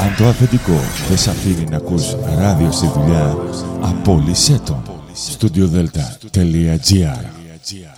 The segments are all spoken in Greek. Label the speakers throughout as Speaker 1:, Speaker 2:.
Speaker 1: Αν το αφεντικό δεν σ' αφήνει να ακούς ράδιο στη δουλειά, απόλυσέ το. StudioDelta.gr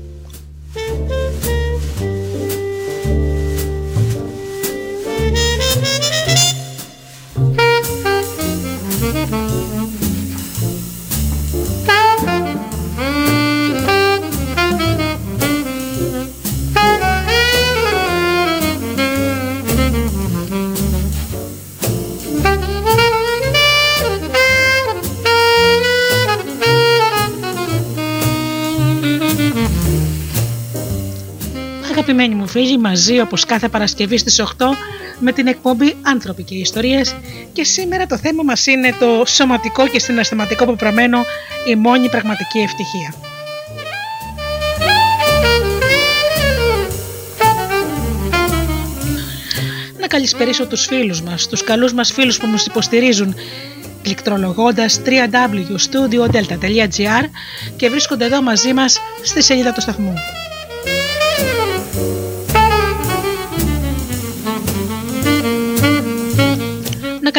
Speaker 2: Αγαπημένοι μου φίλοι, μαζί όπως κάθε Παρασκευή στις 8 με την εκπομπή «Άνθρωποι και Ιστορίες» και σήμερα το θέμα μας είναι το σωματικό και συναισθηματικό πεπρωμένο η μόνη πραγματική ευτυχία. Να καλησπερίσω τους φίλους μας, τους καλούς μας φίλους που μας υποστηρίζουν πληκτρολογώντας www.studiodelta.gr και βρίσκονται εδώ μαζί μας στη σελίδα του σταθμού.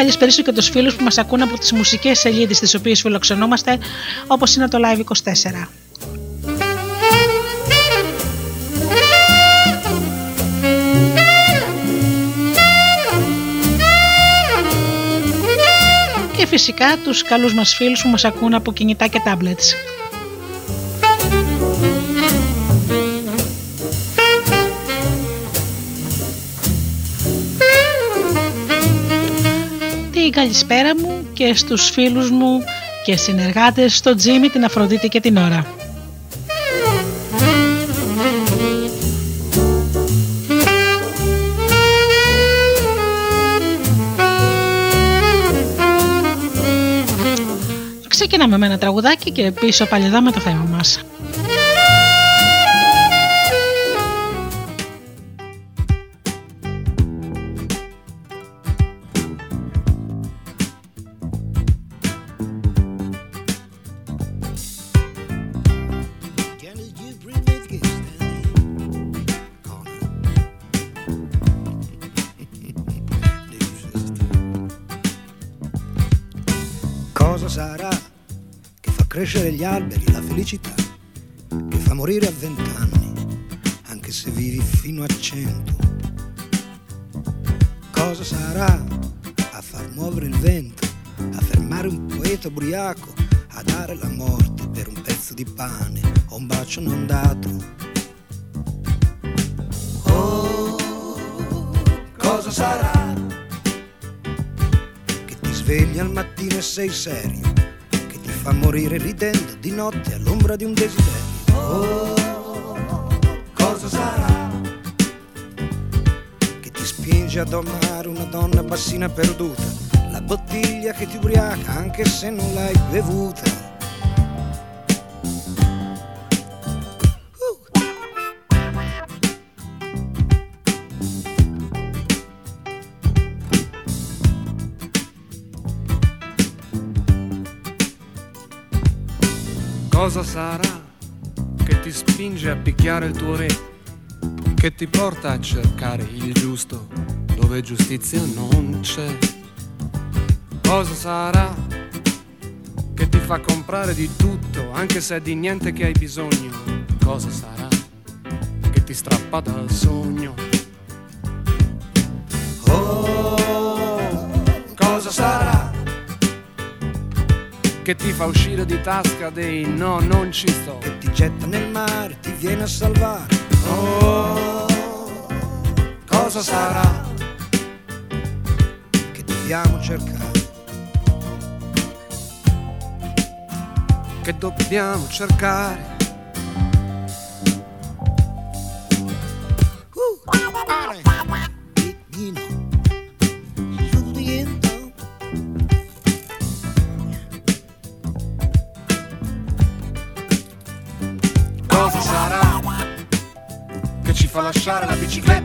Speaker 2: Να καλησπερίσω και τους φίλους που μας ακούν από τις μουσικές σελίδες τις οποίες φιλοξενούμαστε όπως είναι το Live24. Και φυσικά τους καλούς μας φίλους που μας ακούν από κινητά και tablets. Καλησπέρα μου και στους φίλους μου και συνεργάτες στο Τζίμι, την Αφροδίτη και την Ώρα. Ξεκινάμε με ένα τραγουδάκι και πίσω πάλι εδώ με το θέμα μας.
Speaker 3: Crescere gli alberi, la felicità che fa morire a vent'anni, anche se vivi fino a cento. Cosa sarà a far muovere il vento, a fermare un poeta ubriaco, a dare la morte per un pezzo di pane o un bacio non dato? Oh, cosa sarà che svegli al mattino e sei serio? fa morire ridendo di notte all'ombra di un desiderio. Oh, cosa sarà che ti spinge a domare una donna bassina perduta? La bottiglia che ti ubriaca anche se non l'hai bevuta.
Speaker 4: Cosa sarà che ti spinge a picchiare il tuo re? Che ti porta a cercare il giusto dove giustizia non c'è? Cosa sarà che ti fa comprare di tutto anche se è di niente che hai bisogno? Cosa sarà che ti strappa dal sogno. Che ti fa uscire di tasca dei no, non ci sto.
Speaker 3: Ti getta nel mare, ti viene a salvare. Oh,
Speaker 4: Cosa sarà?
Speaker 3: che dobbiamo cercare.
Speaker 4: Che dobbiamo cercare.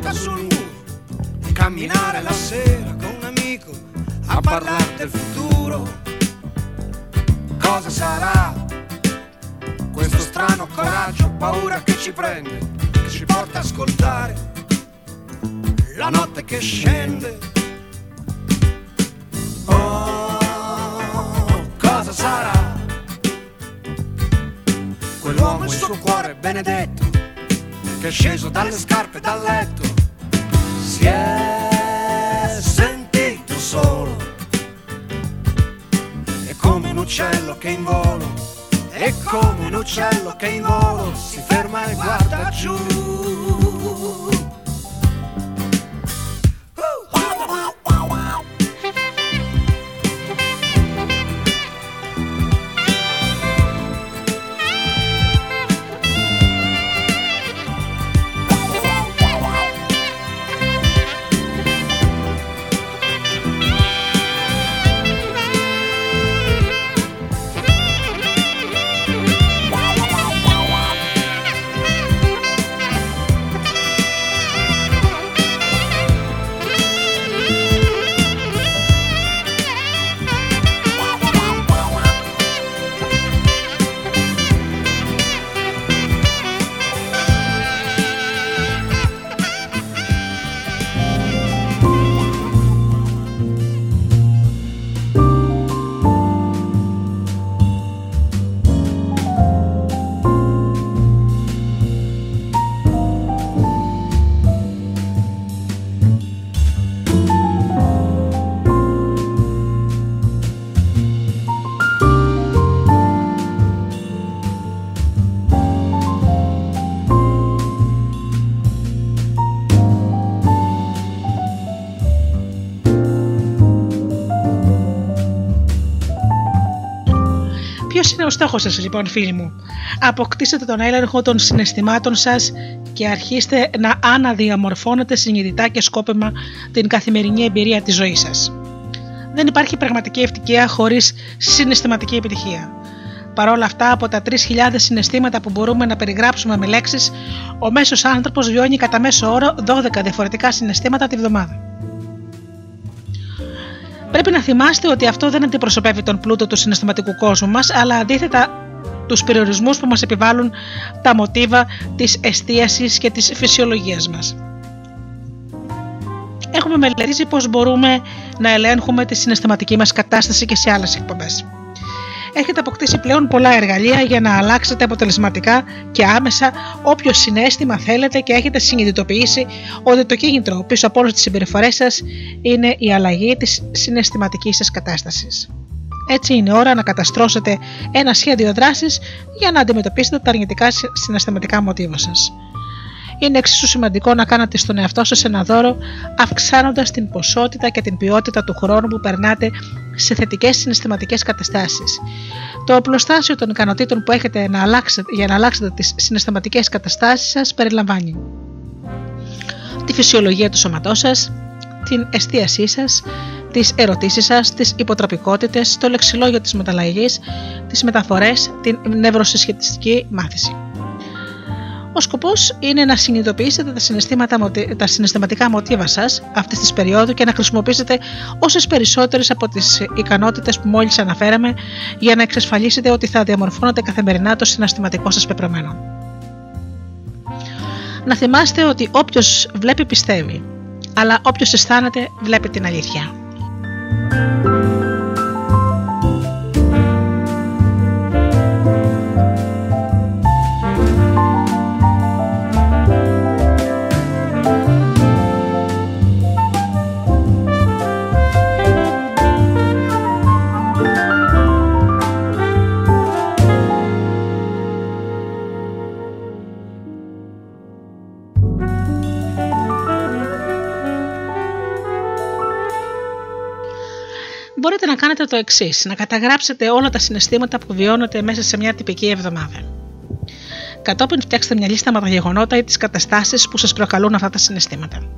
Speaker 4: Bicicletta sul muro. Camminare la
Speaker 3: sera con un amico a parlare del futuro.
Speaker 4: Cosa sarà? Questo strano coraggio, paura che ci prende, che ci porta
Speaker 3: Porta a ascoltare la notte che scende. Oh,
Speaker 4: Cosa sarà? Quell'uomo e il suo cuore benedetto, che è sceso dalle scarpe dal letto, che in volo, è come un uccello che in volo si ferma e guarda giù.
Speaker 2: Ο στόχος σας, λοιπόν, φίλοι μου; Αποκτήστε τον έλεγχο των συναισθημάτων σας και αρχίστε να αναδιαμορφώνετε συνειδητά και σκόπιμα την καθημερινή εμπειρία της ζωής σας. Δεν υπάρχει πραγματική ευτυχία χωρίς συναισθηματική επιτυχία. Παρ' όλα αυτά, από τα 3.000 συναισθήματα που μπορούμε να περιγράψουμε με λέξεις, ο μέσος άνθρωπος βιώνει κατά μέσο όρο 12 διαφορετικά συναισθήματα τη βδομάδα. Πρέπει να θυμάστε ότι αυτό δεν αντιπροσωπεύει τον πλούτο του συναισθηματικού κόσμου μας, αλλά αντίθετα τους περιορισμούς που μας επιβάλλουν τα μοτίβα της εστίασης και της φυσιολογίας μας. Έχουμε μελετήσει πώς μπορούμε να ελέγχουμε τη συναισθηματική μας κατάσταση και σε άλλες εκπομπές. Έχετε αποκτήσει πλέον πολλά εργαλεία για να αλλάξετε αποτελεσματικά και άμεσα όποιο συνέστημα θέλετε και έχετε συνειδητοποιήσει ότι το κίνητρο πίσω από όλες τις συμπεριφορές σας είναι η αλλαγή της συναισθηματικής σας κατάστασης. Έτσι είναι ώρα να καταστρώσετε ένα σχέδιο δράσης για να αντιμετωπίσετε τα αρνητικά συναισθηματικά μοτίβα σας. Είναι εξίσου σημαντικό να κάνετε στον εαυτό σας ένα δώρο αυξάνοντας την ποσότητα και την ποιότητα του χρόνου που περνάτε σε θετικές συναισθηματικές καταστάσεις. Το οπλοστάσιο των ικανοτήτων που έχετε να αλλάξετε, για να αλλάξετε τις συναισθηματικές καταστάσεις σας περιλαμβάνει τη φυσιολογία του σώματός σας, την εστίασή σας, τις ερωτήσεις σας, τις υποτροπικότητες, το λεξιλόγιο της μεταλλαγής, τις μεταφορές, την νευροσυσχετιστική μάθηση. Ο σκοπός είναι να συνειδητοποιήσετε τα, συναισθήματα, τα συναισθηματικά μοτίβα σας αυτής της περίοδου και να χρησιμοποιήσετε όσες περισσότερες από τις ικανότητες που μόλις αναφέραμε για να εξασφαλίσετε ότι θα διαμορφώνετε καθημερινά το συναισθηματικό σας πεπρωμένο. Να θυμάστε ότι όποιος βλέπει πιστεύει, αλλά όποιος αισθάνεται βλέπει την αλήθεια.
Speaker 5: Μπορείτε να κάνετε το εξής: να καταγράψετε όλα τα συναισθήματα που βιώνετε μέσα σε μια τυπική εβδομάδα. Κατόπιν φτιάξτε μια λίστα με τα γεγονότα ή τις καταστάσεις που σας προκαλούν αυτά τα συναισθήματα.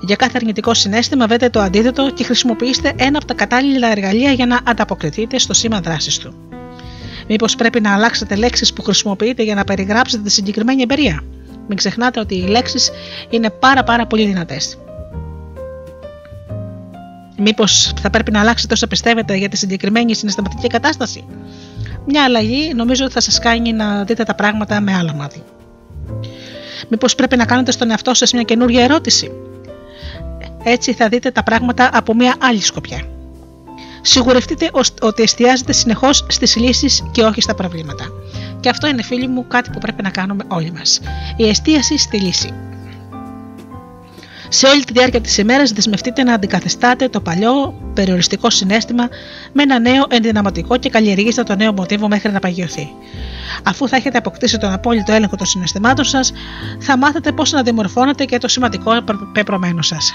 Speaker 5: Για κάθε αρνητικό συνέστημα, βρείτε το αντίθετο και χρησιμοποιήστε ένα από τα κατάλληλα εργαλεία για να ανταποκριθείτε στο σήμα δράσης του. Μήπως πρέπει να αλλάξετε λέξεις που χρησιμοποιείτε για να περιγράψετε τη συγκεκριμένη εμπειρία. Μην ξεχνάτε ότι οι λέξεις είναι πάρα πάρα πολύ δυνατές. Μήπως θα πρέπει να αλλάξετε όσα πιστεύετε για τη συγκεκριμένη συναισθηματική κατάσταση; Μια αλλαγή νομίζω ότι θα σας κάνει να δείτε τα πράγματα με άλλο μάτι. Μήπως πρέπει να κάνετε στον εαυτό σας μια καινούργια ερώτηση; Έτσι θα δείτε τα πράγματα από μια άλλη σκοπιά. Σιγουρευτείτε ότι εστιάζετε συνεχώς στις λύσεις και όχι στα προβλήματα. Και αυτό είναι, φίλοι μου, κάτι που πρέπει να κάνουμε όλοι μας. Η εστίαση στη λύση. Σε όλη τη διάρκεια της ημέρας δεσμευτείτε να αντικαθιστάτε το παλιό περιοριστικό συνέστημα με ένα νέο ενδυναματικό και καλλιεργήστε το νέο μοτίβο μέχρι να παγιωθεί. Αφού θα έχετε αποκτήσει τον απόλυτο έλεγχο των συναισθημάτων σας, θα μάθετε πώς να δημορφώνετε και το σημαντικό πεπρωμένο σας.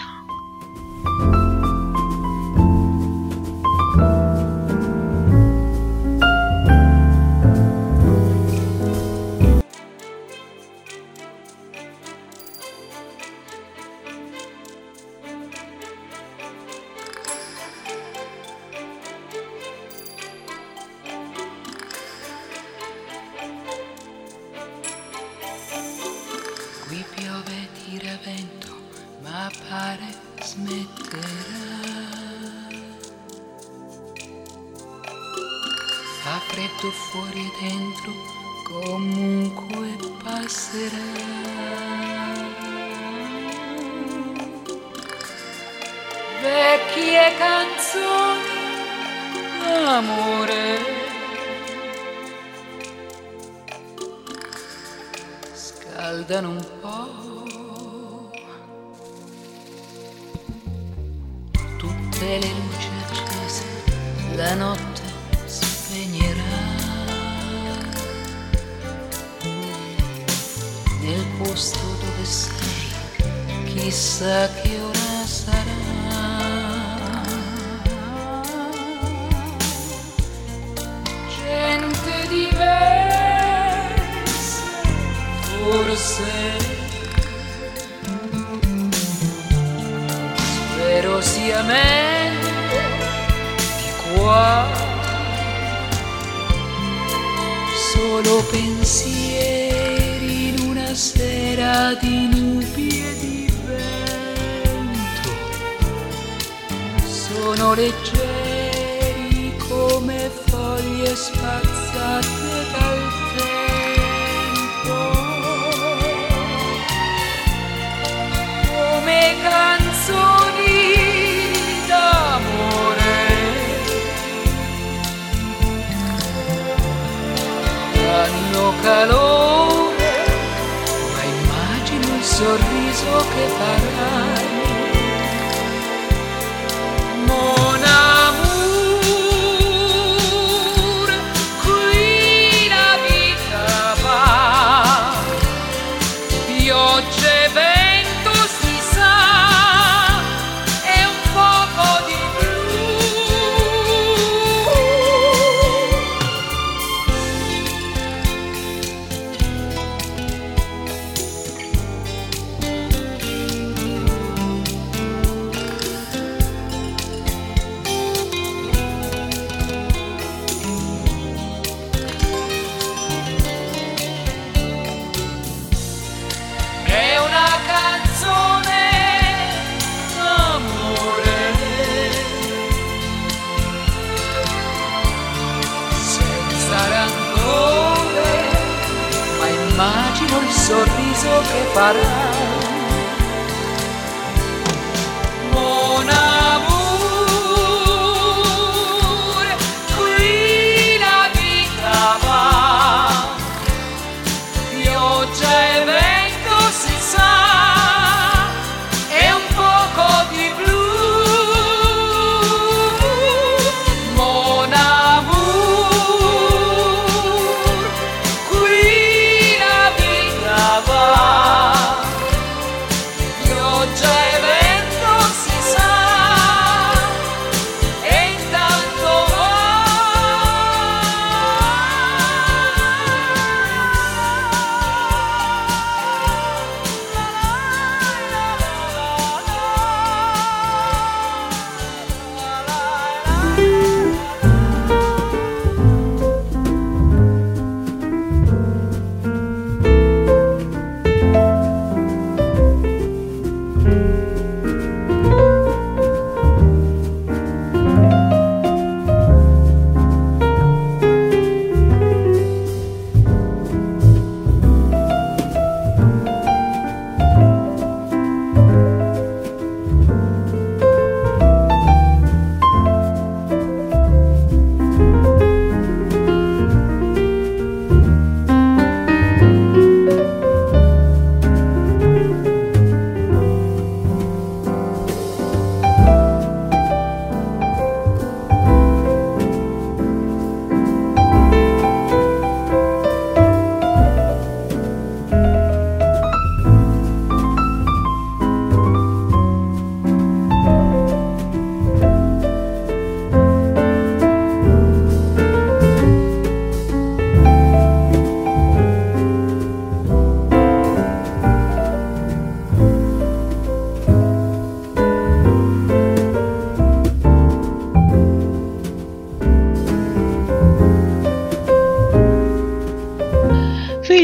Speaker 5: parar.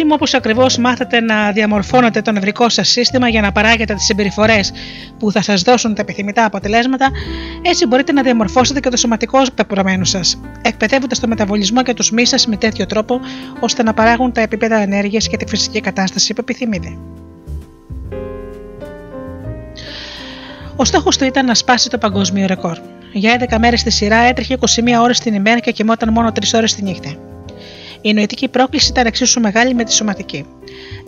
Speaker 2: Μου, όπως ακριβώς μάθετε να διαμορφώνετε το νευρικό σας σύστημα για να παράγετε τις συμπεριφορές που θα σας δώσουν τα επιθυμητά αποτελέσματα, έτσι μπορείτε να διαμορφώσετε και το σωματικό πεπρωμένο σας, εκπαιδεύοντας το μεταβολισμό και τους μη σας με τέτοιο τρόπο ώστε να παράγουν τα επίπεδα ενέργειας και τη φυσική κατάσταση που επιθυμείτε. Ο στόχος του ήταν να σπάσει το παγκόσμιο ρεκόρ. Για 11 μέρες στη σειρά έτρεχε 21 ώρες την ημέρα και κοιμόταν μόνο 3 ώρες τη νύχτα. Η νοητική πρόκληση ήταν εξίσου μεγάλη με τη σωματική.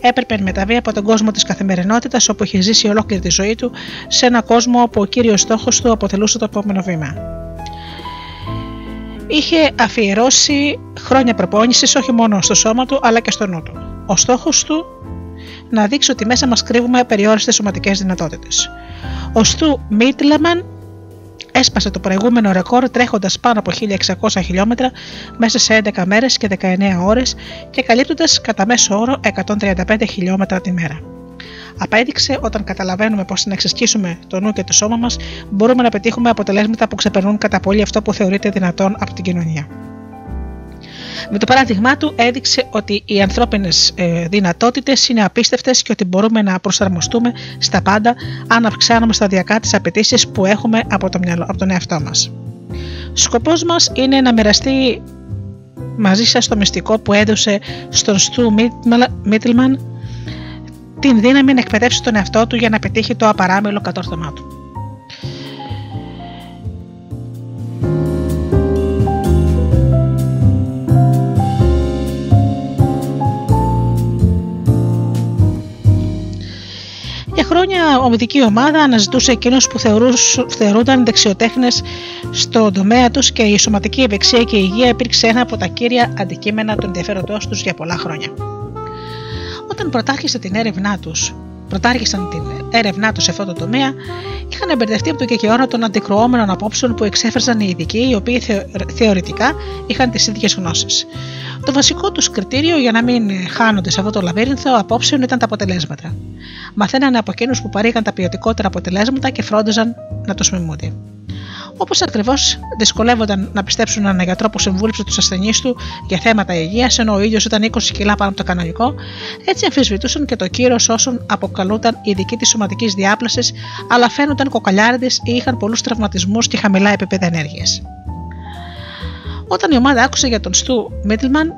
Speaker 2: Έπρεπε να μεταβεί από τον κόσμο της καθημερινότητας όπου είχε ζήσει ολόκληρη τη ζωή του σε ένα κόσμο όπου ο κύριος στόχος του αποτελούσε το επόμενο βήμα. Είχε αφιερώσει χρόνια προπόνησης όχι μόνο στο σώμα του αλλά και στο νου του. Ο στόχος του; Να δείξει ότι μέσα μας κρύβουμε περιόριστε σωματικές δυνατότητες. Ο Στου Μίτλεμαν έσπασε το προηγούμενο ρεκόρ τρέχοντας πάνω από 1600 χιλιόμετρα μέσα σε 11 μέρες και 19 ώρες και καλύπτοντας κατά μέσο όρο 135 χιλιόμετρα τη μέρα. Απέδειξε όταν καταλαβαίνουμε πώ να εξασκήσουμε το νου και το σώμα μας, μπορούμε να πετύχουμε αποτελέσματα που ξεπερνούν κατά πολύ αυτό που θεωρείται δυνατόν από την κοινωνία. Με το παράδειγμά του έδειξε ότι οι ανθρώπινες ε, δυνατότητες είναι απίστευτες και ότι μπορούμε να προσαρμοστούμε στα πάντα αν αυξάνουμε σταδιακά τις απαιτήσεις που έχουμε από, το μυαλό, από τον εαυτό μας. Σκοπός μας είναι να μοιραστεί μαζί σας το μυστικό που έδωσε στον Στου Μίτλμαν την δύναμη να εκπαιδεύσει τον εαυτό του για να πετύχει το απαράμιλο κατόρθωμά του. Χρόνια ομιδική ομάδα αναζητούσε εκείνους που θεωρούνταν δεξιοτέχνες στον τομέα τους και η σωματική ευεξία και η υγεία υπήρξε ένα από τα κύρια αντικείμενα του ενδιαφέροντός τους για πολλά χρόνια. Όταν προτάρχισε την έρευνά τους, προτάρχισαν την έρευνά τους σε αυτό το τομέα, είχαν εμπερδευτεί από το κεκαιώνα των αντικρουόμενων απόψεων που εξέφραζαν οι ειδικοί, οι οποίοι θεωρητικά είχαν τις ίδιες γνώσεις. Το βασικό τους κριτήριο για να μην χάνονται σε αυτό το λαβύρινθο απόψεων ήταν τα αποτελέσματα. Μαθαίνανε από εκείνους που παρήγαν τα ποιοτικότερα αποτελέσματα και φρόντιζαν να τους μιμούνται. Όπως ακριβώς δυσκολεύονταν να πιστέψουν έναν γιατρό που συμβούλεψε τους ασθενείς του για θέματα υγείας, ενώ ο ίδιος ήταν 20 κιλά πάνω από το κανονικό, έτσι αμφισβητούσαν και το κύριο όσων αποκαλούνταν ειδικοί της σωματικής διάπλασης, αλλά φαίνονταν κοκαλιάριδες ή είχαν πολλούς τραυματισμούς και χαμηλά επίπεδα ενέργειας. Όταν η ομάδα άκουσε για τον Στου Μίτλμαν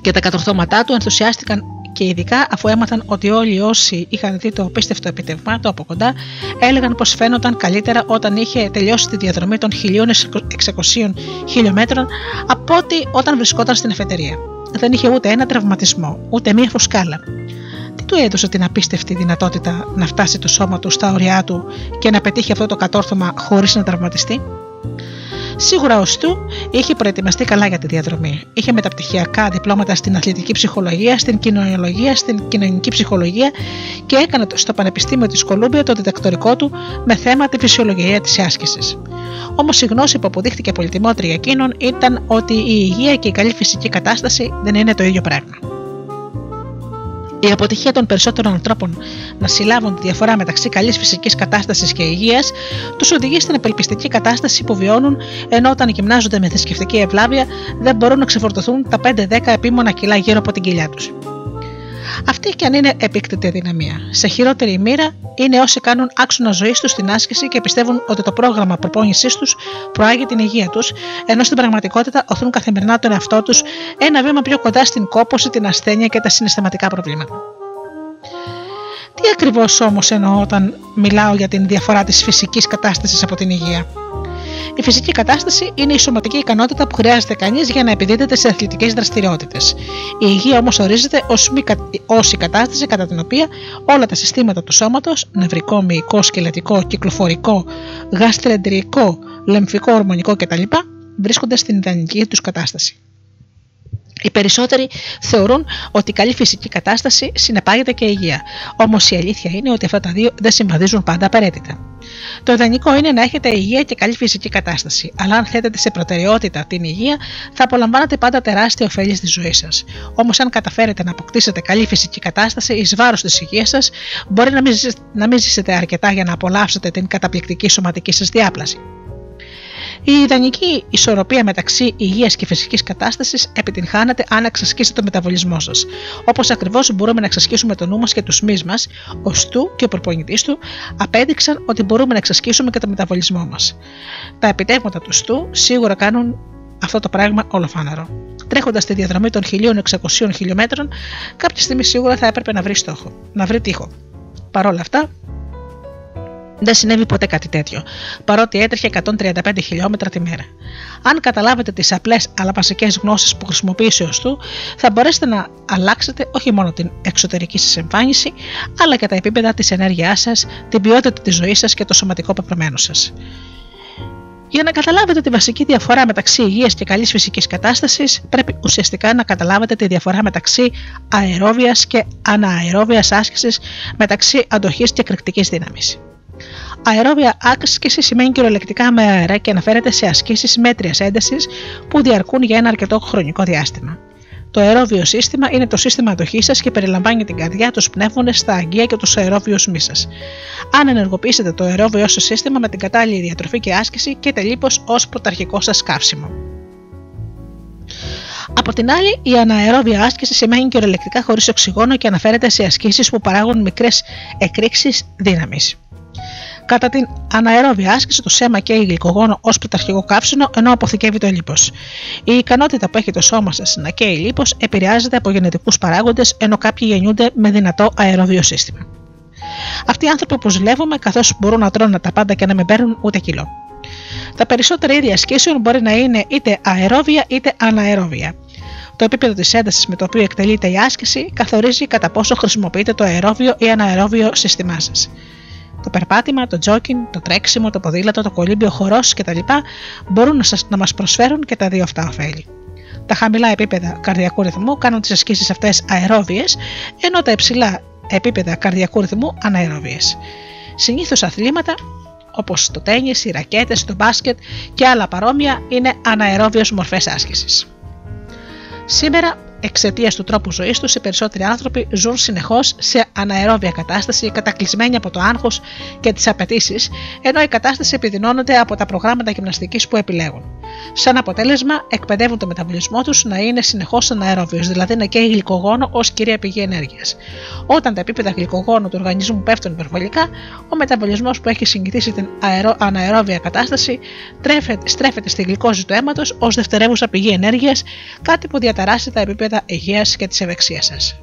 Speaker 2: και τα κατορθώματά του, ενθουσιάστηκαν και ειδικά αφού έμαθαν ότι όλοι όσοι είχαν δει το απίστευτο επιτευγμά του από κοντά έλεγαν πως φαίνονταν καλύτερα όταν είχε τελειώσει τη διαδρομή των 1600 χιλιόμετρων από ότι όταν βρισκόταν στην εφετερία. Δεν είχε ούτε ένα τραυματισμό, ούτε μία φουσκάλα. Τι του έδωσε την απίστευτη δυνατότητα να φτάσει το σώμα του στα ωριά του και να πετύχει αυτό το κατόρθωμα χωρίς να τραυματιστεί; Σίγουρα ο Στου είχε προετοιμαστεί καλά για τη διαδρομή. Είχε μεταπτυχιακά διπλώματα στην αθλητική ψυχολογία, στην κοινωνιολογία, στην κοινωνική ψυχολογία και έκανε στο Πανεπιστήμιο της Κολούμπια το διδακτορικό του με θέμα τη φυσιολογία της άσκησης. Όμως η γνώση που αποδείχθηκε πολυτιμότερη για εκείνον ήταν ότι η υγεία και η καλή φυσική κατάσταση δεν είναι το ίδιο πράγμα. Η αποτυχία των περισσότερων ανθρώπων να συλλάβουν τη διαφορά μεταξύ καλής φυσικής κατάστασης και υγείας τους οδηγεί στην απελπιστική κατάσταση που βιώνουν, ενώ όταν γυμνάζονται με θρησκευτική ευλάβεια δεν μπορούν να ξεφορτωθούν τα 5-10 επίμονα κιλά γύρω από την κοιλιά τους. Αυτή και αν είναι επίκτητη αδυναμία. Σε χειρότερη μοίρα είναι όσοι κάνουν άξονα ζωής τους στην άσκηση και πιστεύουν ότι το πρόγραμμα προπόνησής τους προάγει την υγεία τους, ενώ στην πραγματικότητα οθούν καθημερινά τον εαυτό τους ένα βήμα πιο κοντά στην κόπωση, την ασθένεια και τα συναισθηματικά προβλήματα. Τι ακριβώς όμως εννοώ όταν μιλάω για την διαφορά της φυσικής κατάστασης από την υγεία; Η φυσική κατάσταση είναι η σωματική ικανότητα που χρειάζεται κανείς για να επιδίδεται σε αθλητικές δραστηριότητες. Η υγεία όμως ορίζεται ως η κατάσταση κατά την οποία όλα τα συστήματα του σώματος, νευρικό, μυϊκό, σκελετικό, κυκλοφορικό, γαστρεντρικό, λεμφικό, ορμονικό κτλ., βρίσκονται στην ιδανική τους κατάσταση. Οι περισσότεροι θεωρούν ότι η καλή φυσική κατάσταση συνεπάγεται και υγεία. Όμως η αλήθεια είναι ότι αυτά τα δύο δεν συμβαδίζουν πάντα απαραίτητα. Το ιδανικό είναι να έχετε υγεία και καλή φυσική κατάσταση, αλλά αν θέτετε σε προτεραιότητα την υγεία, θα απολαμβάνετε πάντα τεράστια ωφέλη στη ζωή σας. Όμως, αν καταφέρετε να αποκτήσετε καλή φυσική κατάσταση εις βάρος της υγείας σας, μπορεί να μην, να μην ζήσετε αρκετά για να απολαύσετε την καταπληκτική σωματική σας διάπλαση. Η ιδανική ισορροπία μεταξύ υγείας και φυσικής κατάστασης επιτυγχάνεται αν εξασκήσετε το μεταβολισμό σας. Όπως ακριβώς μπορούμε να εξασκήσουμε το νου μας και τους μη μας, ο Στου και ο προπονητής του απέδειξαν ότι μπορούμε να εξασκήσουμε και το μεταβολισμό μας. Τα επιτεύγματα του Στου σίγουρα κάνουν αυτό το πράγμα ολοφάνερο. Τρέχοντας τη διαδρομή των 1600 χιλιόμετρων, κάποια στιγμή σίγουρα θα έπρεπε να βρει στόχο, να βρει τείχο. Παρ' όλα αυτά, δεν συνέβη ποτέ κάτι τέτοιο, παρότι έτρεχε 135 χιλιόμετρα τη μέρα. Αν καταλάβετε τις απλές αλλά βασικές γνώσεις που χρησιμοποίησε ο Στου, θα μπορέσετε να αλλάξετε όχι μόνο την εξωτερική σας εμφάνιση, αλλά και τα επίπεδα της ενέργειάς σας, την ποιότητα της ζωής σας και το σωματικό πεπρωμένο σας. Για να καταλάβετε τη βασική διαφορά μεταξύ υγείας και καλής φυσικής κατάστασης, πρέπει ουσιαστικά να καταλάβετε τη διαφορά μεταξύ αερόβιας και ανααερόβια άσκησης, μεταξύ αντοχής και εκρηκτικής δύναμης. Αερόβια άσκηση σημαίνει κυριολεκτικά με αέρα και αναφέρεται σε ασκήσεις μέτριας έντασης που διαρκούν για ένα αρκετό χρονικό διάστημα. Το αερόβιο σύστημα είναι το σύστημα αντοχής σας και περιλαμβάνει την καρδιά, τους πνεύμονες, τα αγγεία και τους αερόβιους μη σα. Αν ενεργοποιήσετε το αερόβιο σας σύστημα με την κατάλληλη διατροφή και άσκηση και τελείω ως πρωταρχικό σας καύσιμο. Από την άλλη, η αναερόβια άσκηση σημαίνει κυριολεκτικά χωρίς οξυγόνο και αναφέρεται σε ασκήσεις που παράγουν μικρές εκρήξεις δύναμης. Κατά την αναερόβια άσκηση, το σέμα και η γλυκογόνο ως πρωταρχικό καύσινο, ενώ αποθηκεύει το λίπο. Η ικανότητα που έχει το σώμα σας να καίει λίπος επηρεάζεται από γενετικούς παράγοντες, ενώ κάποιοι γεννιούνται με δυνατό αερόβιο σύστημα. Αυτοί οι άνθρωποι που ζηλεύουμε, καθώς μπορούν να τρώνε τα πάντα και να μην παίρνουν ούτε κιλό. Τα περισσότερα ίδια ασκήσεων μπορεί να είναι είτε αερόβια είτε αναερόβια. Το επίπεδο της έντασης με το οποίο εκτελείται η άσκηση καθορίζει κατά πόσο χρησιμοποιείται το αερόβιο ή αναερόβιο σύστημά σας. Το περπάτημα, το τζόκιν, το τρέξιμο, το ποδήλατο, το κολύμπιο χορός κτλ. μπορούν να, σας, να μας προσφέρουν και τα δύο αυτά ωφέλη. Τα χαμηλά επίπεδα καρδιακού ρυθμού κάνουν τις ασκήσεις αυτές αερόβιες, ενώ τα υψηλά επίπεδα καρδιακού ρυθμού αναερόβιες. Συνήθως αθλήματα όπως το τέννη, οι ρακέτες, το μπάσκετ και άλλα παρόμοια είναι αναερόβιες μορφές άσκησης. Σήμερα Εξαιτίας του τρόπου ζωής τους, οι περισσότεροι άνθρωποι ζουν συνεχώς σε αναερόβια κατάσταση, κατακλυσμένοι από το άγχος και τις απαιτήσεις, ενώ η κατάσταση επιδεινώνεται από τα προγράμματα γυμναστικής που επιλέγουν. Σαν αποτέλεσμα, εκπαιδεύουν το μεταβολισμό τους να είναι συνεχώς αναερόβιος, δηλαδή να καίει γλυκογόνο ως κυρία πηγή ενέργειας. Όταν τα επίπεδα γλυκογόνου του οργανισμού πέφτουν υπερβολικά, ο μεταβολισμό που έχει συγκητήσει την αερο... αναερόβια κατάσταση στρέφεται στη γλυκόζη του αίματος ως δευτερεύουσα πηγή ενέργειας, κάτι που διαταράσσει τα επίπεδα επίπεδα υγείας και της ευεξίας σας.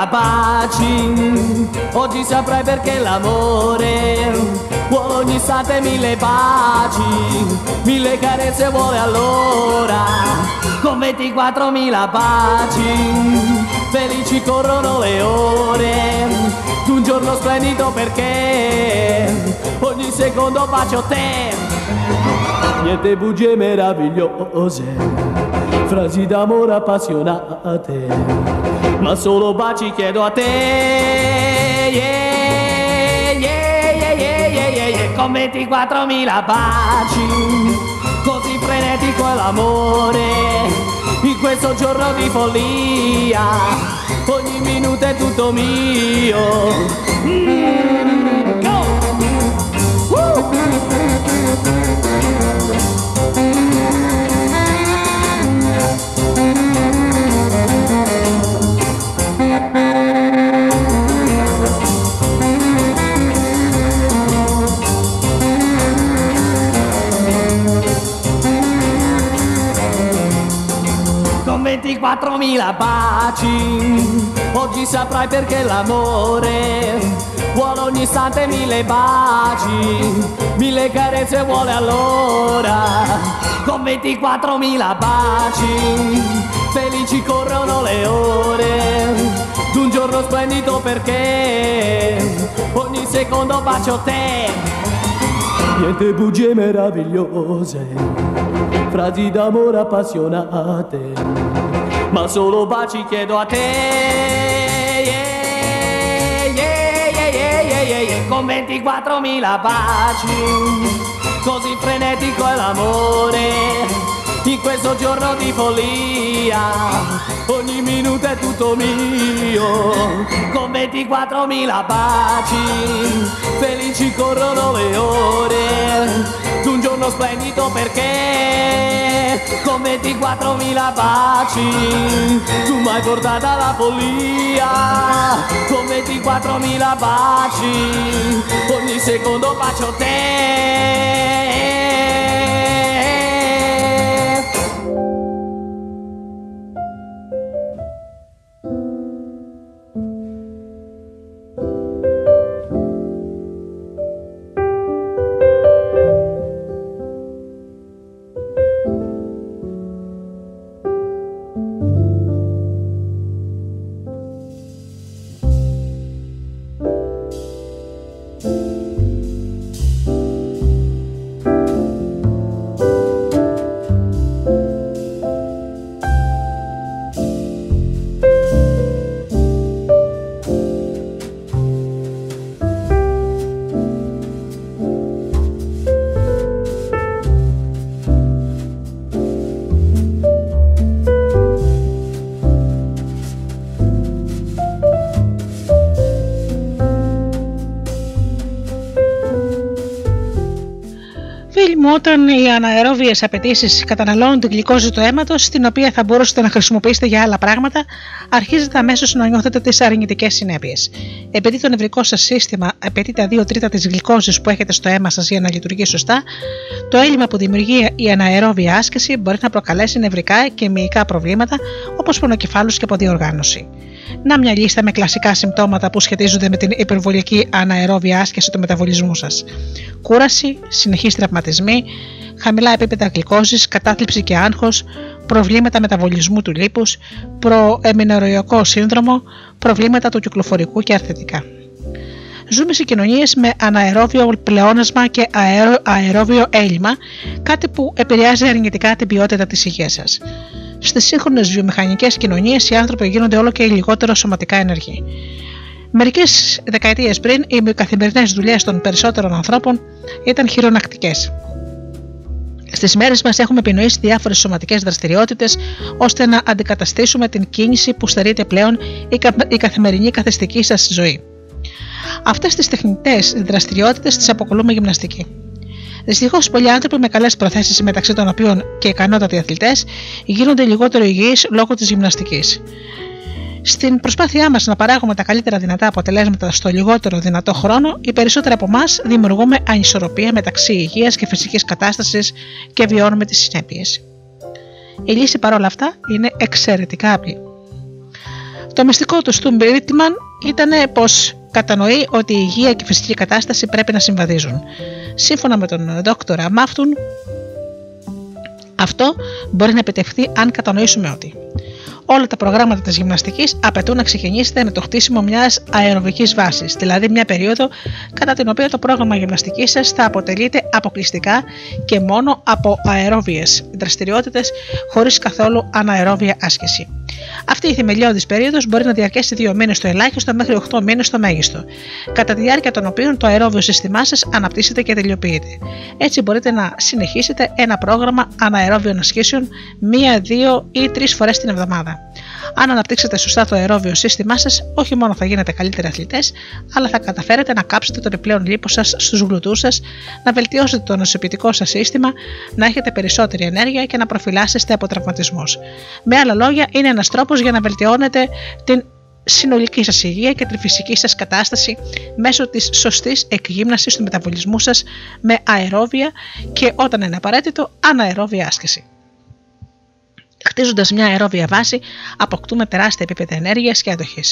Speaker 6: 4.000 baci, oggi saprai perché l'amore ogni istante mille baci, mille carezze vuole allora, con 24.000 baci, felici corrono le ore, un giorno splendido perché ogni secondo bacio te, niente bugie meravigliose, frasi d'amore appassionate ma solo baci chiedo a te. Yeah, yeah, yeah, yeah, yeah, yeah. Con 24.000 baci, così frenetico è l'amore, in questo giorno di follia, ogni minuto è tutto mio. Mm, go! Con 24.000 baci, oggi saprai perché l'amore vuole ogni istante mille baci, mille carezze vuole allora. Con 24.000 baci, felici corrono le ore d'un giorno splendido perché ogni secondo bacio te. Niente bugie meravigliose, frasi d'amore appassionate, ma solo baci chiedo a te. Con 24.000 baci, così frenetico è l'amore in questo giorno di follia ogni minuto è tutto mio. Con 24.000 baci felici corrono le ore d'un giorno splendido perché con 24.000 baci tu mi hai portato alla follia. Con 24.000 baci ogni secondo bacio te
Speaker 2: outra όταν οι αναερόβιες απαιτήσεις καταναλώνουν την γλυκόζη του αίματος, την οποία θα μπορούσατε να χρησιμοποιήσετε για άλλα πράγματα, αρχίζετε αμέσως να νιώθετε τις αρνητικές συνέπειες. Επειδή το νευρικό σας σύστημα απαιτεί τα 2 τρίτα της γλυκόζης που έχετε στο αίμα σας για να λειτουργεί σωστά, το έλλειμμα που δημιουργεί η αναερόβια άσκηση μπορεί να προκαλέσει νευρικά και μυϊκά προβλήματα όπως πονοκεφάλους και αποδιοργάνωση. Να μια λίστα με κλασικά συμπτώματα που σχετίζονται με την υπερβολική αναερόβια άσκηση του μεταβολισμού σας. Κούραση, συνεχείς τραυματισμοί, χαμηλά επίπεδα γλυκόζης, κατάθλιψη και άγχος, προβλήματα μεταβολισμού του λίπους, προεμινεροϊκό σύνδρομο, προβλήματα του κυκλοφορικού και αρθετικά. Ζούμε σε κοινωνίες με αναερόβιο πλεόνασμα και αερόβιο έλλειμμα, κάτι που επηρεάζει αρνητικά την ποιότητα της υγείας σας. Στις σύγχρονες βιομηχανικές κοινωνίες οι άνθρωποι γίνονται όλο και λιγότερο σωματικά ενεργοί. Μερικές δεκαετίες πριν, οι καθημερινές δουλειές των περισσότερων ανθρώπων ήταν χειρονακτικές. Στις μέρες μας έχουμε επινοήσει διάφορες σωματικές δραστηριότητες ώστε να αντικαταστήσουμε την κίνηση που στερείται πλέον η καθημερινή καθεστική σας ζωή. Αυτές τις τεχνητές δραστηριότητες τις αποκολούμε γυμναστική. Δυστυχώς, πολλοί άνθρωποι με καλές προθέσεις, μεταξύ των οποίων και ικανότατοι αθλητές, γίνονται λιγότερο υγιείς λόγω της γυμναστικής. Στην προσπάθειά μας να παράγουμε τα καλύτερα δυνατά αποτελέσματα στο λιγότερο δυνατό χρόνο, οι περισσότεροι από εμάς δημιουργούμε ανισορροπία μεταξύ υγείας και φυσικής κατάστασης και βιώνουμε τις συνέπειες. Η λύση παρόλα αυτά είναι εξαιρετικά απλή. Το μυστικό του Στου Μπρίτμαν ήταν πως κατανοεί ότι η υγεία και η φυσική κατάσταση πρέπει να συμβαδίζουν. Σύμφωνα με τον δόκτωρα Μάφτουν, αυτό μπορεί να επιτευχθεί αν κατανοήσουμε ότι όλα τα προγράμματα της γυμναστικής απαιτούν να ξεκινήσετε με το χτίσιμο μιας αεροβικής βάσης, δηλαδή μια περίοδο κατά την οποία το πρόγραμμα γυμναστικής σας θα αποτελείται αποκλειστικά και μόνο από αερόβιε δραστηριότητες χωρίς καθόλου αναερόβια άσκηση. Αυτή η θεμελιώδης περίοδος μπορεί να διαρκέσει 2 μήνες το ελάχιστο μέχρι 8 μήνες το μέγιστο, κατά τη διάρκεια των οποίων το αερόβιο σύστημά σας αναπτύσσεται και τελειοποιείται. Έτσι μπορείτε να συνεχίσετε ένα πρόγραμμα αναερόβιων ασκήσεων μία, δύο ή τρεις φορές την εβδομάδα. Αν αναπτύξετε σωστά το αερόβιο σύστημά σας, όχι μόνο θα γίνετε καλύτεροι αθλητές, αλλά θα καταφέρετε να κάψετε το επιπλέον λίπο σας στους γλουτούς σας, να βελτιώσετε το νοσοποιητικό σας σύστημα, να έχετε περισσότερη ενέργεια και να προφυλάσσεστε από τραυματισμούς. Με άλλα λόγια, είναι ένας τρόπος για να βελτιώνετε την συνολική σας υγεία και τη φυσική σας κατάσταση μέσω της σωστής εκγύμνασης του μεταβολισμού σας με αερόβια και όταν είναι απαραίτητο αναερόβια άσκηση. Χτίζοντας μια αερόβια βάση, αποκτούμε τεράστια επίπεδα ενέργειας και αντοχή.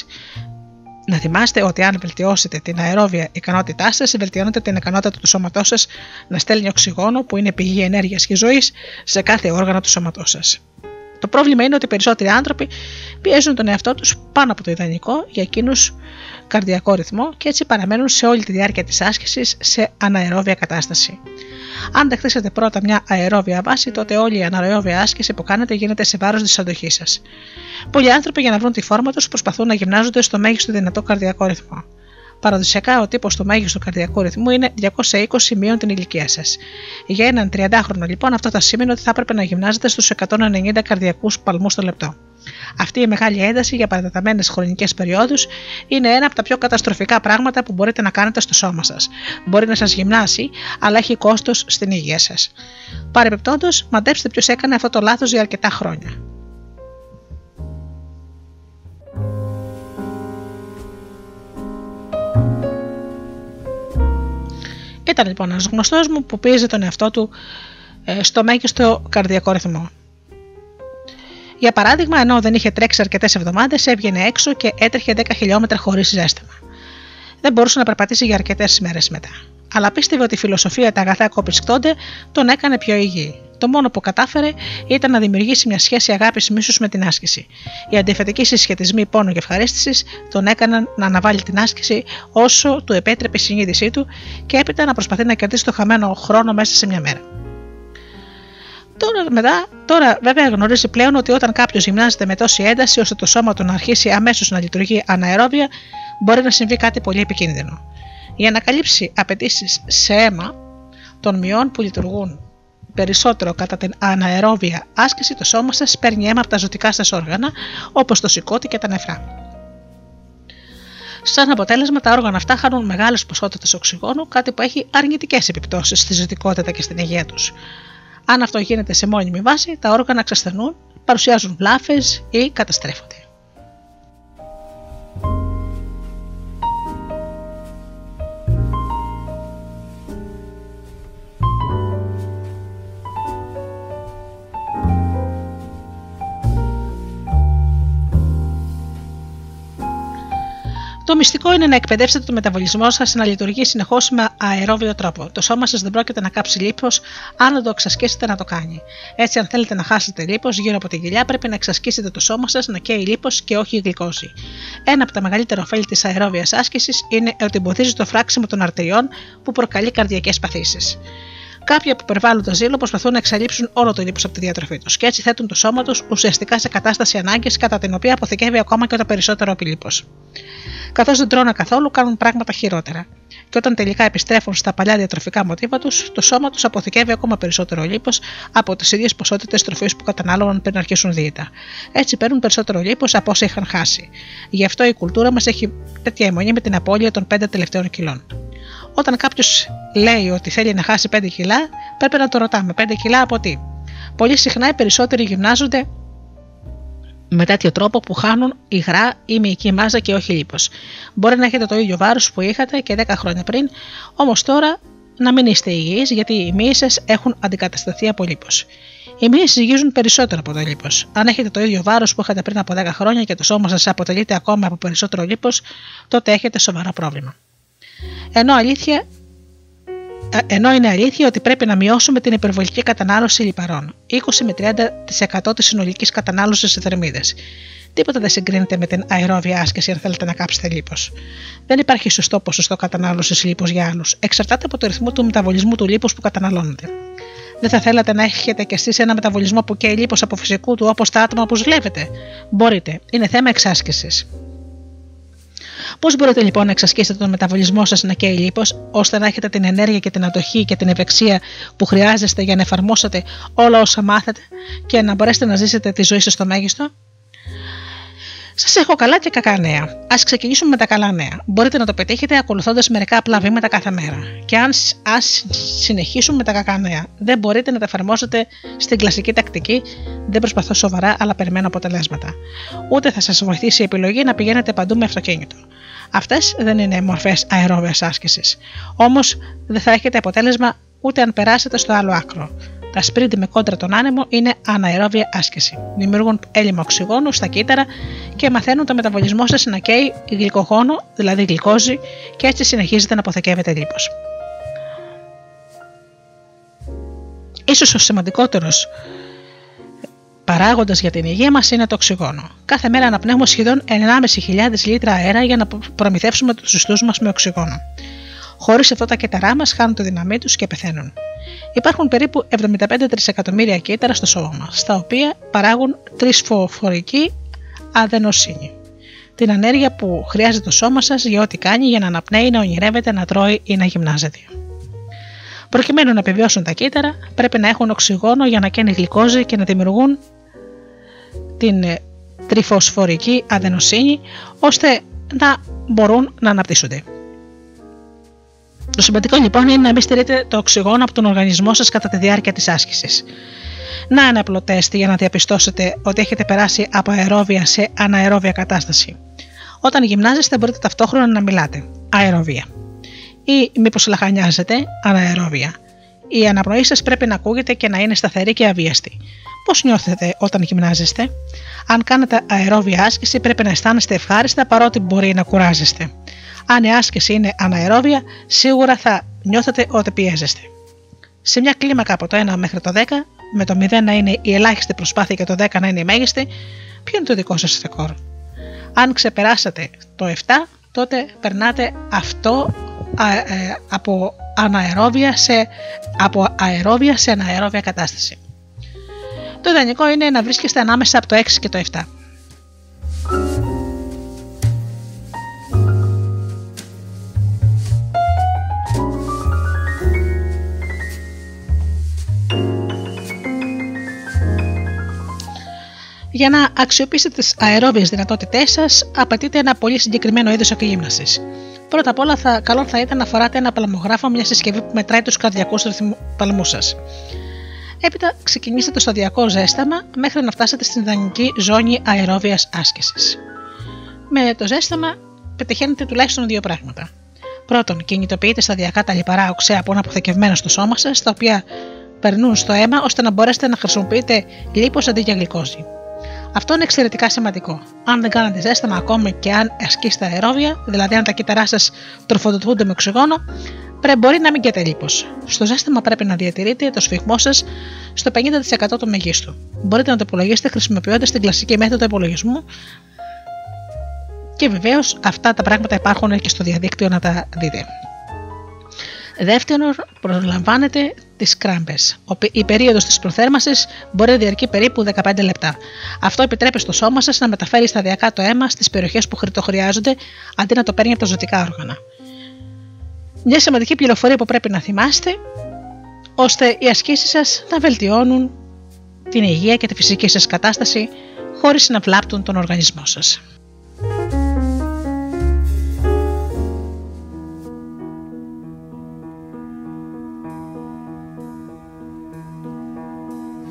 Speaker 2: Να θυμάστε ότι αν βελτιώσετε την αερόβια ικανότητάς σας, βελτιώνετε την ικανότητα του σώματός σας να στέλνει οξυγόνο που είναι πηγή ενέργειας και ζωής σε κάθε όργανο του σώματός σας. Το πρόβλημα είναι ότι οι περισσότεροι άνθρωποι πιέζουν τον εαυτό τους πάνω από το ιδανικό για εκείνους καρδιακό ρυθμό και έτσι παραμένουν σε όλη τη διάρκεια της άσκησης σε αναερόβια κατάσταση. Αν δεν χτίσετε πρώτα μια αερόβια βάση, τότε όλη η αναερόβια άσκηση που κάνετε γίνεται σε βάρος της αντοχής σας. Πολλοί άνθρωποι για να βρουν τη φόρμα τους προσπαθούν να γυμνάζονται στο μέγιστο δυνατό καρδιακό ρυθμό. Παραδοσιακά, ο τύπος του μέγιστου καρδιακού ρυθμού είναι 220 μείον την ηλικία σας. Για έναν 30χρονο, λοιπόν, αυτό θα σημαίνει ότι θα έπρεπε να γυμνάζετε στους 190 καρδιακούς παλμούς το λεπτό. Αυτή η μεγάλη ένταση για παρατεταμένες χρονικές περιόδους είναι ένα από τα πιο καταστροφικά πράγματα που μπορείτε να κάνετε στο σώμα σας. Μπορεί να σας γυμνάσει, αλλά έχει κόστος στην υγεία σας. Παρεμπιπτόντως, μαντέψτε ποιος έκανε αυτό το λάθος για αρκετά χρόνια. Ήταν λοιπόν ένας γνωστός μου που πίεζε τον εαυτό του ε, στο μέγιστο καρδιακό ρυθμό. Για παράδειγμα, ενώ δεν είχε τρέξει αρκετές εβδομάδες, έβγαινε έξω και έτρεχε 10 χιλιόμετρα χωρίς ζέστημα. Δεν μπορούσε να περπατήσει για αρκετές μέρε μετά. Αλλά πίστευε ότι η φιλοσοφία τα αγαθά κόπησκτώνται τον έκανε πιο υγιή. Το μόνο που κατάφερε ήταν να δημιουργήσει μια σχέση αγάπης μίσους με την άσκηση. Οι αντιφατικοί συσχετισμοί πόνο και ευχαρίστησης τον έκαναν να αναβάλει την άσκηση όσο του επέτρεπε η συνείδησή του και έπειτα να προσπαθεί να κερδίσει το χαμένο χρόνο μέσα σε μια μέρα. Τώρα, μετά, τώρα βέβαια γνωρίζει πλέον ότι όταν κάποιος γυμνάζεται με τόση ένταση ώστε το σώμα του να αρχίσει αμέσως να λειτουργεί αναερόβια, μπορεί να συμβεί κάτι πολύ επικίνδυνο. Για να καλύψει απαιτήσεις σε αίμα των μειών που λειτουργούν περισσότερο κατά την αναερόβια άσκηση, το σώμα σας παίρνει αίμα από τα ζωτικά σας όργανα, όπως το σηκώτη και τα νεφρά. Σαν αποτέλεσμα, τα όργανα αυτά χάνουν μεγάλες ποσότητες οξυγόνου, κάτι που έχει αρνητικές επιπτώσεις στη ζωτικότητα και στην υγεία τους. Αν αυτό γίνεται σε μόνιμη βάση, τα όργανα ξασθενούν, παρουσιάζουν βλάφες ή καταστρέφονται. Το μυστικό είναι να εκπαιδεύσετε το μεταβολισμό σας να λειτουργεί συνεχώς με αερόβιο τρόπο. Το σώμα σας δεν πρόκειται να κάψει λίπος αν το εξασκήσετε να το κάνει. Έτσι, αν θέλετε να χάσετε λίπος γύρω από την κοιλιά, πρέπει να εξασκήσετε το σώμα σας να καίει λίπος και όχι γλυκόζη. Ένα από τα μεγαλύτερα ωφέλη της αερόβιας άσκησης είναι ότι εμποδίζει το φράξιμο των αρτηριών που προκαλεί καρδιακές παθήσεις. Κάποιοι που υπερβάλλουν το ζήλο προσπαθούν να εξαλείψουν όλο το λίπο από τη διατροφή τους και έτσι θέτουν το σώμα τους ουσιαστικά σε κατάσταση ανάγκης κατά την οποία αποθηκεύει ακόμα και το περισσότερο επιλήπο καθώς δεν τρώνε καθόλου, κάνουν πράγματα χειρότερα. Και όταν τελικά επιστρέφουν στα παλιά διατροφικά μοτίβα τους, το σώμα τους αποθηκεύει ακόμα περισσότερο λίπος από τις ίδιες ποσότητες τροφής που κατανάλωναν πριν αρχίσουν δίαιτα. Έτσι παίρνουν περισσότερο λίπος από όσα είχαν χάσει. Γι' αυτό η κουλτούρα μας έχει τέτοια αιμονή με την απώλεια των 5 τελευταίων κιλών. Όταν κάποιος λέει ότι θέλει να χάσει 5 κιλά, πρέπει να το ρωτάμε: 5 κιλά από τι. Πολύ συχνά οι περισσότεροι γυμνάζονται με τέτοιο τρόπο που χάνουν υγρά ή μυϊκή μάζα και όχι λίπος. Μπορεί να έχετε το ίδιο βάρος που είχατε και 10 χρόνια πριν, όμως τώρα να μην είστε υγιείς γιατί οι μύες σας έχουν αντικατασταθεί από λίπος. Οι μύες ζυγίζουν περισσότερο από το λίπος. Αν έχετε το ίδιο βάρος που είχατε πριν από 10 χρόνια και το σώμα σας αποτελείται ακόμα από περισσότερο λίπος, τότε έχετε σοβαρό πρόβλημα. Ενώ αλήθεια ενώ είναι αλήθεια ότι πρέπει να μειώσουμε την υπερβολική κατανάλωση λιπαρών, 20 με 30% της συνολικής κατανάλωσης σε θερμίδες. Τίποτα δεν συγκρίνεται με την αερόβια άσκηση αν θέλετε να κάψετε λίπος. Δεν υπάρχει σωστό ποσοστό κατανάλωσης λίπος για άλλους. Εξαρτάται από το ρυθμό του μεταβολισμού του λίπους που καταναλώνετε. Δεν θα θέλατε να έχετε κι εσείς ένα μεταβολισμό που καίει λίπος από φυσικού του όπως τα άτομα που ζηλεύετε. Μπορείτε. Είναι θέμα εξάσκησης. Πώς μπορείτε λοιπόν να εξασκήσετε τον μεταβολισμό σας να καίει λίπος, ώστε να έχετε την ενέργεια και την αντοχή και την ευεξία που χρειάζεστε για να εφαρμόσετε όλα όσα μάθετε και να μπορέσετε να ζήσετε τη ζωή σας στο μέγιστο; Σας έχω καλά και κακά νέα. Α ξεκινήσουμε με τα καλά νέα. Μπορείτε να το πετύχετε ακολουθώντας μερικά απλά βήματα κάθε μέρα. Και αν ας συνεχίσουμε με τα κακά νέα, δεν μπορείτε να τα εφαρμόσετε στην κλασική τακτική. Δεν προσπαθώ σοβαρά, αλλά περιμένω αποτελέσματα. Ούτε θα σας βοηθήσει η επιλογή να πηγαίνετε παντού με αυτοκίνητο. Αυτές δεν είναι μορφές αερόβιας άσκησης. Όμως δεν θα έχετε αποτέλεσμα ούτε αν περάσετε στο άλλο άκρο. Τα σπρίντι με κόντρα τον άνεμο είναι αναερόβια άσκηση. Δημιουργούν έλλειμμα οξυγόνου στα κύτταρα και μαθαίνουν το μεταβολισμό σας να καίει γλυκογόνο, δηλαδή γλυκόζη, και έτσι συνεχίζετε να αποθηκεύετε λίπος. Ίσως ο σημαντικότερος παράγοντας για την υγεία μας είναι το οξυγόνο. Κάθε μέρα αναπνέουμε σχεδόν 1.500 λίτρα αέρα για να προμηθεύσουμε τους ιστού μας με οξυγόνο. Χωρίς αυτό τα κύτταρά μας χάνουν τη δύναμή τους και πεθαίνουν. Υπάρχουν περίπου 75 τρισεκατομμύρια κύτταρα στο σώμα μας, τα οποία παράγουν τρισφοφορική αδενοσύνη. Την ανέργεια που χρειάζεται το σώμα σας για ό,τι κάνει για να αναπνέει, να ονειρεύεται, να τρώει ή να γυμνάζεται. Προκειμένου να επιβιώσουν τα κύτταρα, πρέπει να έχουν οξυγόνο για να καίνει γλυκόζη και να δημιουργούν την τριφοσφορική αδενοσύνη, ώστε να μπορούν να αναπτύσσονται. Το σημαντικό λοιπόν είναι να μην στηρείτε το οξυγόνο από τον οργανισμό σας κατά τη διάρκεια της άσκησης. Να ένα απλό τεστ για να διαπιστώσετε ότι έχετε περάσει από αερόβια σε αναερόβια κατάσταση. Όταν γυμνάζεστε μπορείτε ταυτόχρονα να μιλάτε. Αερόβια. Ή μήπως λαχανιάζετε. Αναερόβια. Η αναπνοή σας πρέπει να ακούγεται και να είναι σταθερή και αβίαστη. Πώς νιώθετε όταν γυμνάζεστε; Αν κάνετε αερόβια άσκηση πρέπει να αισθάνεστε ευχάριστα παρότι μπορεί να κουράζεστε. Αν η άσκηση είναι αναερόβια, σίγουρα θα νιώθετε ότι πιέζεστε. Σε μια κλίμακα από το 1 μέχρι το 10, με το 0 να είναι η ελάχιστη προσπάθεια και το 10 να είναι η μέγιστη, ποιο είναι το δικό σας ρεκόρ; Αν ξεπεράσατε το 7, τότε περνάτε αυτό ε, από, αναερόβια σε, από αερόβια σε αναερόβια κατάσταση. Το ιδανικό είναι να βρίσκεστε ανάμεσα από το 6 και το 7. Για να αξιοποιήσετε τις αερόβιες δυνατότητές σας, απαιτείται ένα πολύ συγκεκριμένο είδος εκγύμναση. Πρώτα απ' όλα, θα, καλό θα ήταν να φοράτε ένα παλμογράφο, μια συσκευή που μετράει τους καρδιακούς παλμούς σας. Έπειτα, ξεκινήστε το σταδιακό ζέσταμα μέχρι να φτάσετε στην ιδανική ζώνη αερόβιας άσκησης. Με το ζέσταμα πετυχαίνετε τουλάχιστον δύο πράγματα. Πρώτον, κινητοποιείτε σταδιακά τα λιπαρά οξέα που είναι αποθηκευμένα στο σώμα σας, τα οποία περνούν στο αίμα ώστε να μπορέσετε να χρησιμοποιείτε λίπος αντί για γλυκόζη. Αυτό είναι εξαιρετικά σημαντικό. Αν δεν κάνετε ζέσταμα ακόμη και αν ασκήσετε αερόβια, δηλαδή αν τα κύτταρά σα τροφοδοτούνται με οξυγόνο, πρέπει μπορεί να μην καίτε λίπος. Στο ζέσταμα πρέπει να διατηρείτε το σφιγμό σας στο 50% του μεγίστου. Μπορείτε να το υπολογίσετε χρησιμοποιώντας την κλασική μέθοδο υπολογισμού και βεβαίως αυτά τα πράγματα υπάρχουν και στο διαδίκτυο να τα δείτε. Δεύτερον, προλαμβάνετε τις κράμπες. Η περίοδος της προθέρμανσης μπορεί να διαρκεί περίπου 15 λεπτά. Αυτό επιτρέπει στο σώμα σας να μεταφέρει σταδιακά το αίμα στις περιοχές που το χρειάζονται αντί να το παίρνει από τα ζωτικά όργανα. Μια σημαντική πληροφορία που πρέπει να θυμάστε ώστε οι ασκήσεις σας να βελτιώνουν την υγεία και τη φυσική σας κατάσταση χωρίς να βλάπτουν τον οργανισμό σας.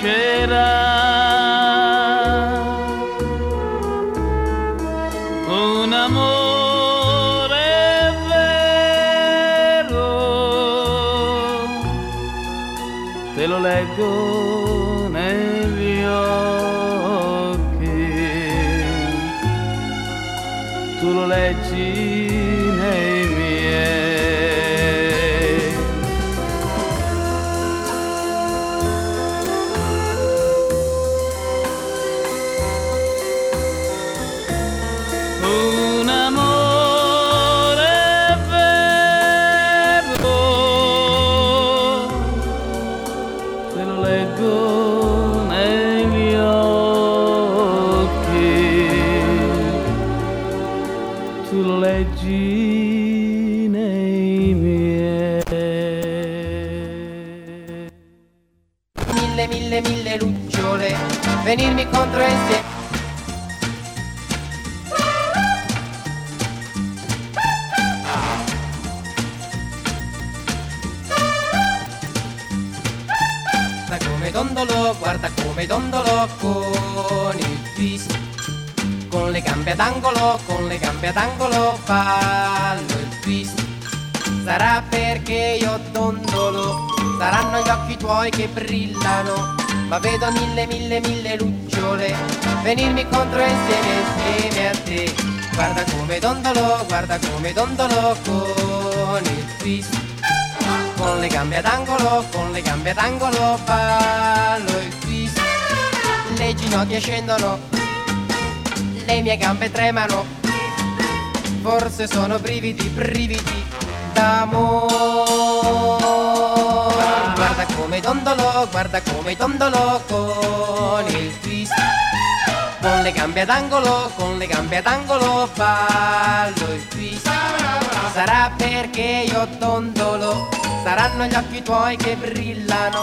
Speaker 7: cheira. Ad angolo, con le gambe ad angolo fallo il twist. Sarà perché io dondolo, saranno gli occhi tuoi che brillano ma vedo mille, mille, mille lucciole venirmi contro insieme, insieme a te. Guarda come dondolo, guarda come dondolo con il twist. Con le gambe ad angolo, con le gambe ad angolo ballo il twist. Le ginocchia scendono, le mie gambe tremano. Forse sono brividi, brividi d'amore come dondolo, guarda come dondolo con il twist. con le gambe ad angolo, con le gambe ad angolo ballo il twist. Sarà perché io tondolo, saranno gli occhi tuoi che brillano,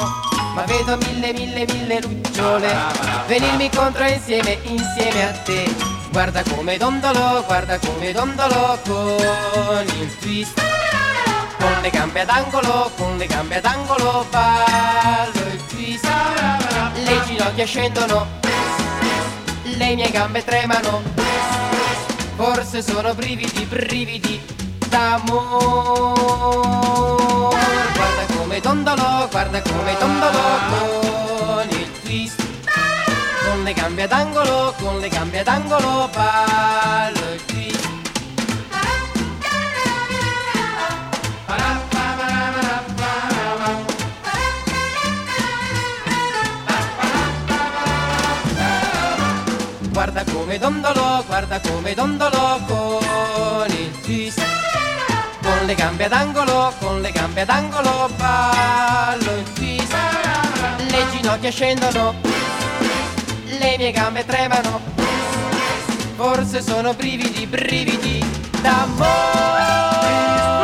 Speaker 7: ma vedo mille, mille, mille lucciole venirmi contro insieme, insieme a te. Guarda come dondolo, guarda come dondolo con il twist. Con le gambe ad angolo, con le gambe ad angolo ballo il twist. Le ginocchia scendono, le mie gambe tremano. Forse sono brividi, brividi d'amore. Guarda come dondolo, guarda come dondolo con le gambe ad angolo, con le gambe ad angolo ballo twist. Guarda come dondolo, guarda come dondolo con il twist. Con le gambe ad angolo, con le gambe ad angolo ballo il twist. Le ginocchia scendono, mie gambe tremano. Forse sono brividi, brividi d'amore.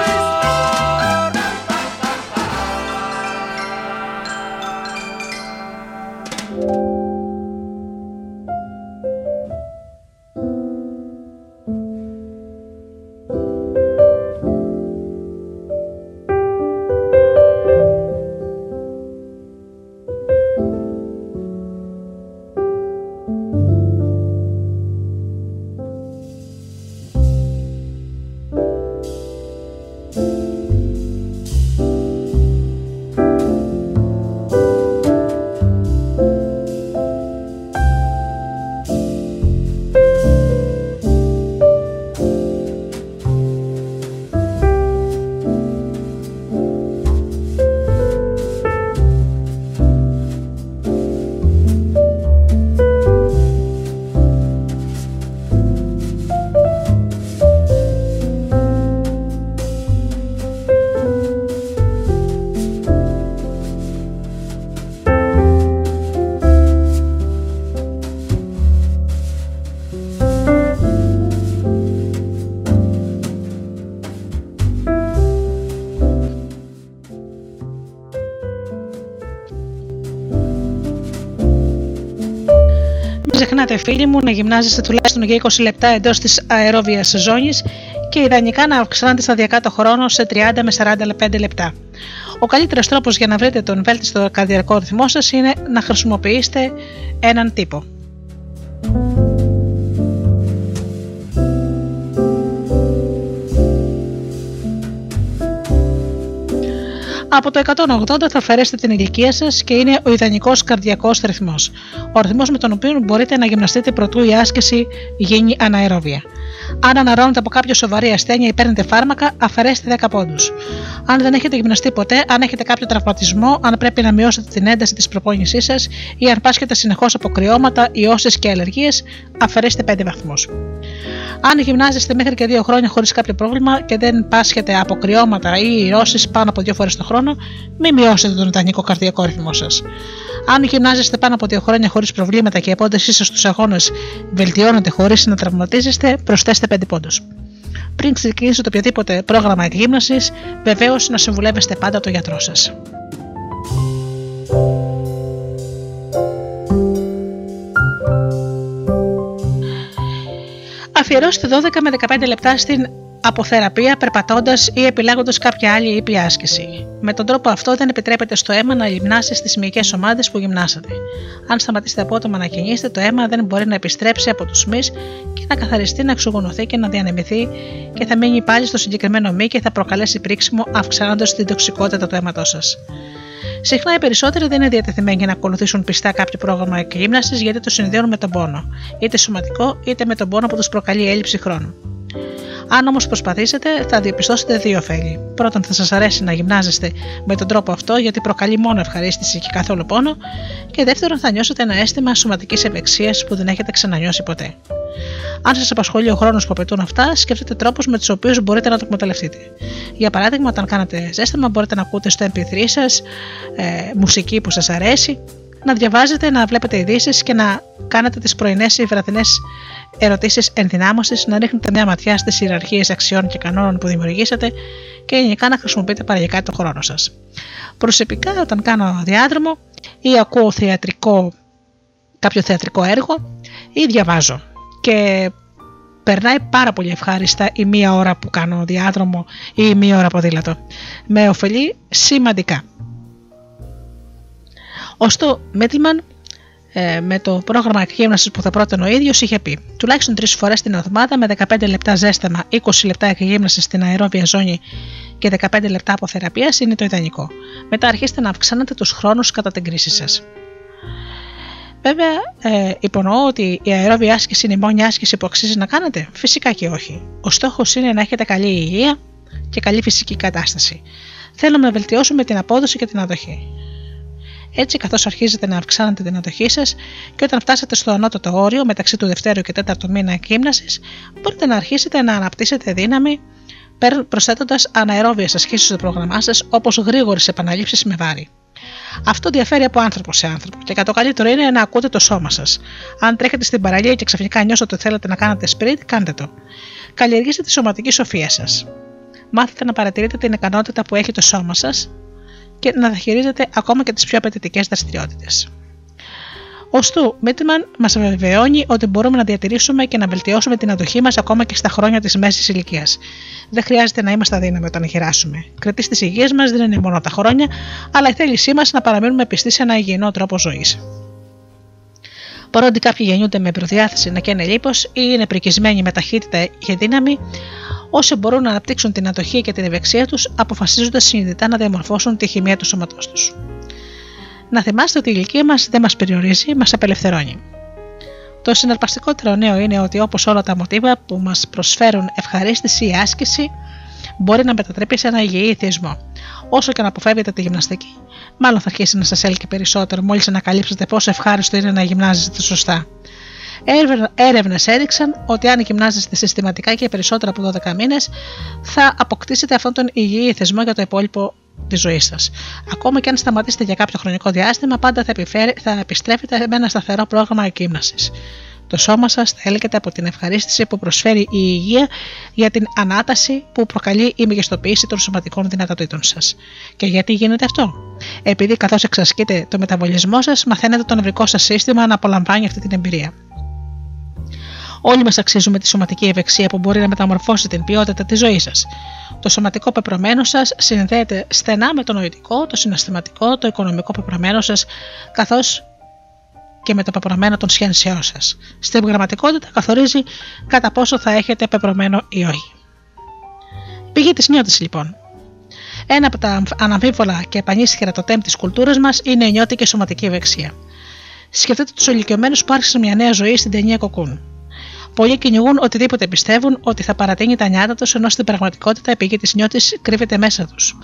Speaker 2: Μην ξεχνάτε, φίλοι μου, να γυμνάζεστε τουλάχιστον για 20 λεπτά εντός της αερόβιας ζώνης και ιδανικά να αυξάνετε σταδιακά το χρόνο σε 30 με 45 λεπτά. Ο καλύτερος τρόπος για να βρείτε τον βέλτιστο καρδιακό ρυθμό σας είναι να χρησιμοποιήσετε έναν τύπο. Από το 180 θα αφαιρέσετε την ηλικία σας και είναι ο ιδανικός καρδιακός ρυθμός. Ο ρυθμός με τον οποίο μπορείτε να γυμναστείτε προτού η άσκηση γίνει αναερόβια. Αν αναρώνετε από κάποια σοβαρή ασθένεια ή παίρνετε φάρμακα, αφαιρέστε 10 πόντους. Αν δεν έχετε γυμναστεί ποτέ, αν έχετε κάποιο τραυματισμό, αν πρέπει να μειώσετε την ένταση της προπόνησής σας ή αν πάσχετε συνεχώς από κρυώματα, ιώσεις και αλλεργίες, αφαιρέστε 5 βαθμούς. Αν γυμνάζεστε μέχρι και 2 χρόνια χωρίς κάποιο πρόβλημα και δεν πάσχετε από κρυώματα ή ιώσεις πάνω από 2 φορές το χρόνο, μην μειώσετε τον ιδανικό καρδιακό ρυθμό σας. Αν γυμνάζεστε πάνω από 2 χρόνια χωρίς προβλήματα και η απόδοσή σας στους αγώνες βελτιώνεται χωρίς να τραυματίζεστε, προσθέστε 5 πόντους. Πριν ξεκινήσετε οποιοδήποτε πρόγραμμα εκγύμναση, βεβαίως να συμβουλεύεστε πάντα τον γιατρό σας. Αφιερώστε 12 με 15 λεπτά στην αποθεραπεία περπατώντας ή επιλέγοντας κάποια άλλη ήπια άσκηση. Με τον τρόπο αυτό δεν επιτρέπεται στο αίμα να γυμνάσει στις μυϊκές ομάδες που γυμνάσατε. Αν σταματήσετε απότομα να κινήσετε, το αίμα δεν μπορεί να επιστρέψει από τους μυς και να καθαριστεί, να εξουγονωθεί και να διανεμηθεί και θα μείνει πάλι στο συγκεκριμένο μυ και θα προκαλέσει πρίξιμο, αυξάνοντας την τοξικότητα του αίματός σας. Συχνά οι περισσότεροι δεν είναι διατεθειμένοι να ακολουθήσουν πιστά κάποιο πρόγραμμα εκγύμνασης γιατί το συνδέουν με τον πόνο, είτε σωματικό είτε με τον πόνο που τους προκαλεί έλλειψη χρόνου. Αν όμως προσπαθήσετε, θα διαπιστώσετε δύο ωφέλη. Πρώτον, θα σας αρέσει να γυμνάζεστε με τον τρόπο αυτό, γιατί προκαλεί μόνο ευχαρίστηση και καθόλου πόνο. Και δεύτερον, θα νιώσετε ένα αίσθημα σωματικής ευεξίας που δεν έχετε ξανανιώσει ποτέ. Αν σας απασχολεί ο χρόνος που απαιτούν αυτά, σκέφτεται τρόπους με τους οποίους μπορείτε να το εκμεταλλευτείτε. Για παράδειγμα, όταν κάνετε ζέσταμα, μπορείτε να ακούτε στο MP3 σας ε, μουσική που σας αρέσει, να διαβάζετε, να βλέπετε ειδήσεις και να κάνετε τις πρωινές ή βραδινές ερωτήσεις ενδυνάμωσης, να ρίχνετε μια ματιά στις ιεραρχίες αξιών και κανόνων που δημιουργήσατε και γενικά να χρησιμοποιείτε παραγωγικά το χρόνο σας. Προσωπικά, όταν κάνω διάδρομο ή ακούω θεατρικό, κάποιο θεατρικό έργο ή διαβάζω. Και περνάει πάρα πολύ ευχάριστα η μία ώρα που κάνω διάδρομο ή η μία ώρα ποδήλατο. Με ωφελεί σημαντικά. Ο Στο Μίτλμαν ε, με το πρόγραμμα εκγύμνασης που θα πρότεινε ο ίδιος είχε πει: Τουλάχιστον τρεις φορές την εβδομάδα με 15 λεπτά ζέσταμα, 20 λεπτά εκγύμνασης στην αερόβια ζώνη και 15 λεπτά από θεραπεία είναι το ιδανικό. Μετά αρχίστε να αυξάνετε τους χρόνους κατά την κρίση σας. Βέβαια, ε, υπονοώ ότι η αερόβια άσκηση είναι η μόνη άσκηση που αξίζει να κάνετε. Φυσικά και όχι. Ο στόχος είναι να έχετε καλή υγεία και καλή φυσική κατάσταση. Θέλουμε να βελτιώσουμε την απόδοση και την αδοχή. Έτσι, καθώς αρχίζετε να αυξάνετε την αντοχή σας και όταν φτάσετε στο ανώτατο όριο μεταξύ του δευτέρου και τέταρτου μήνα εκγύμναση, μπορείτε να αρχίσετε να αναπτύσσετε δύναμη προσθέτοντας αναερόβιε ασκήσει στο πρόγραμμά σας όπως γρήγορες επαναλήψεις με βάρη. Αυτό διαφέρει από άνθρωπο σε άνθρωπο και το καλύτερο είναι να ακούτε το σώμα σας. Αν τρέχετε στην παραλία και ξαφνικά νιώσετε ότι θέλετε να κάνετε σπριτ, κάντε το. Καλλιεργήστε τη σωματική σοφία σας. Μάθετε να παρατηρείτε την ικανότητα που έχει το σώμα σας και να διαχειρίζεται ακόμα και τις πιο απαιτητικές δραστηριότητες. Ο Στου Μίτμαν μας βεβαιώνει ότι μπορούμε να διατηρήσουμε και να βελτιώσουμε την αντοχή μας ακόμα και στα χρόνια της μέσης ηλικίας. Δεν χρειάζεται να είμαστε αδύναμοι όταν γυράσουμε. Κρατή της υγείας μας δεν είναι μόνο τα χρόνια, αλλά η θέλησή μας να παραμείνουμε πιστοί σε ένα υγιεινό τρόπο ζωής. Παρότι κάποιοι γεννιούνται με προδιάθεση να καίνε λίπος ή είναι πρικισμένοι με ταχύτητα και δύναμη, όσοι μπορούν να αναπτύξουν την ατοχή και την ευεξία τους, αποφασίζονται συνειδητά να διαμορφώσουν τη χημεία του σώματός τους. Να θυμάστε ότι η ηλικία μας δεν μας περιορίζει, μας απελευθερώνει. Το συναρπαστικότερο νέο είναι ότι όπως όλα τα μοτίβα που μας προσφέρουν ευχαρίστηση ή άσκηση, μπορεί να μετατρέπει σε ένα υγιή θεσμό. Όσο και να αποφεύγετε τη γυμναστική, μάλλον θα αρχίσει να σας έλκει περισσότερο μόλις ανακαλύψετε πόσο ευχάριστο είναι να γυμνάζεστε σωστά. Έρευνες έδειξαν ότι αν γυμνάζεστε συστηματικά και περισσότερα από 12 μήνες, θα αποκτήσετε αυτόν τον υγιή θεσμό για το υπόλοιπο της ζωής σας. Ακόμα και αν σταματήσετε για κάποιο χρονικό διάστημα, πάντα θα, επιφέρει, θα επιστρέφετε με ένα σταθερό πρόγραμμα εκείμνασης. Το σώμα σας θα έλκεται από την ευχαρίστηση που προσφέρει η υγεία για την ανάταση που προκαλεί η μεγιστοποίηση των σωματικών δυνατοτήτων σας. Και γιατί γίνεται αυτό; Επειδή καθώς εξασκείτε το μεταβολισμό σας, μαθαίνετε το νευρικό σας σύστημα να απολαμβάνει αυτή την εμπειρία. Όλοι μας αξίζουμε τη σωματική ευεξία που μπορεί να μεταμορφώσει την ποιότητα της ζωής σας. Το σωματικό πεπρωμένο σας συνδέεται στενά με το νοητικό, το συναισθηματικό, το οικονομικό πεπρωμένο σας, καθώς και με το πεπρωμένο των σχέσεών σας. Στην πραγματικότητα καθορίζει κατά πόσο θα έχετε πεπρωμένο ή όχι. Πηγή της νιώτης λοιπόν. Ένα από τα αναμφίβολα και επανίσχυρα το τέμ της κουλτούρας μας είναι η νιώτη και σωματική ευεξία. Σκεφτείτε τους ηλικιωμένους που άρχισαν μια νέα ζωή στην ταινία Κοκκούν. Πολλοί κυνηγούν οτιδήποτε πιστεύουν ότι θα παρατείνει τα νιάτα τους, ενώ στην πραγματικότητα η πηγή της νιώτης κρύβεται μέσα τους.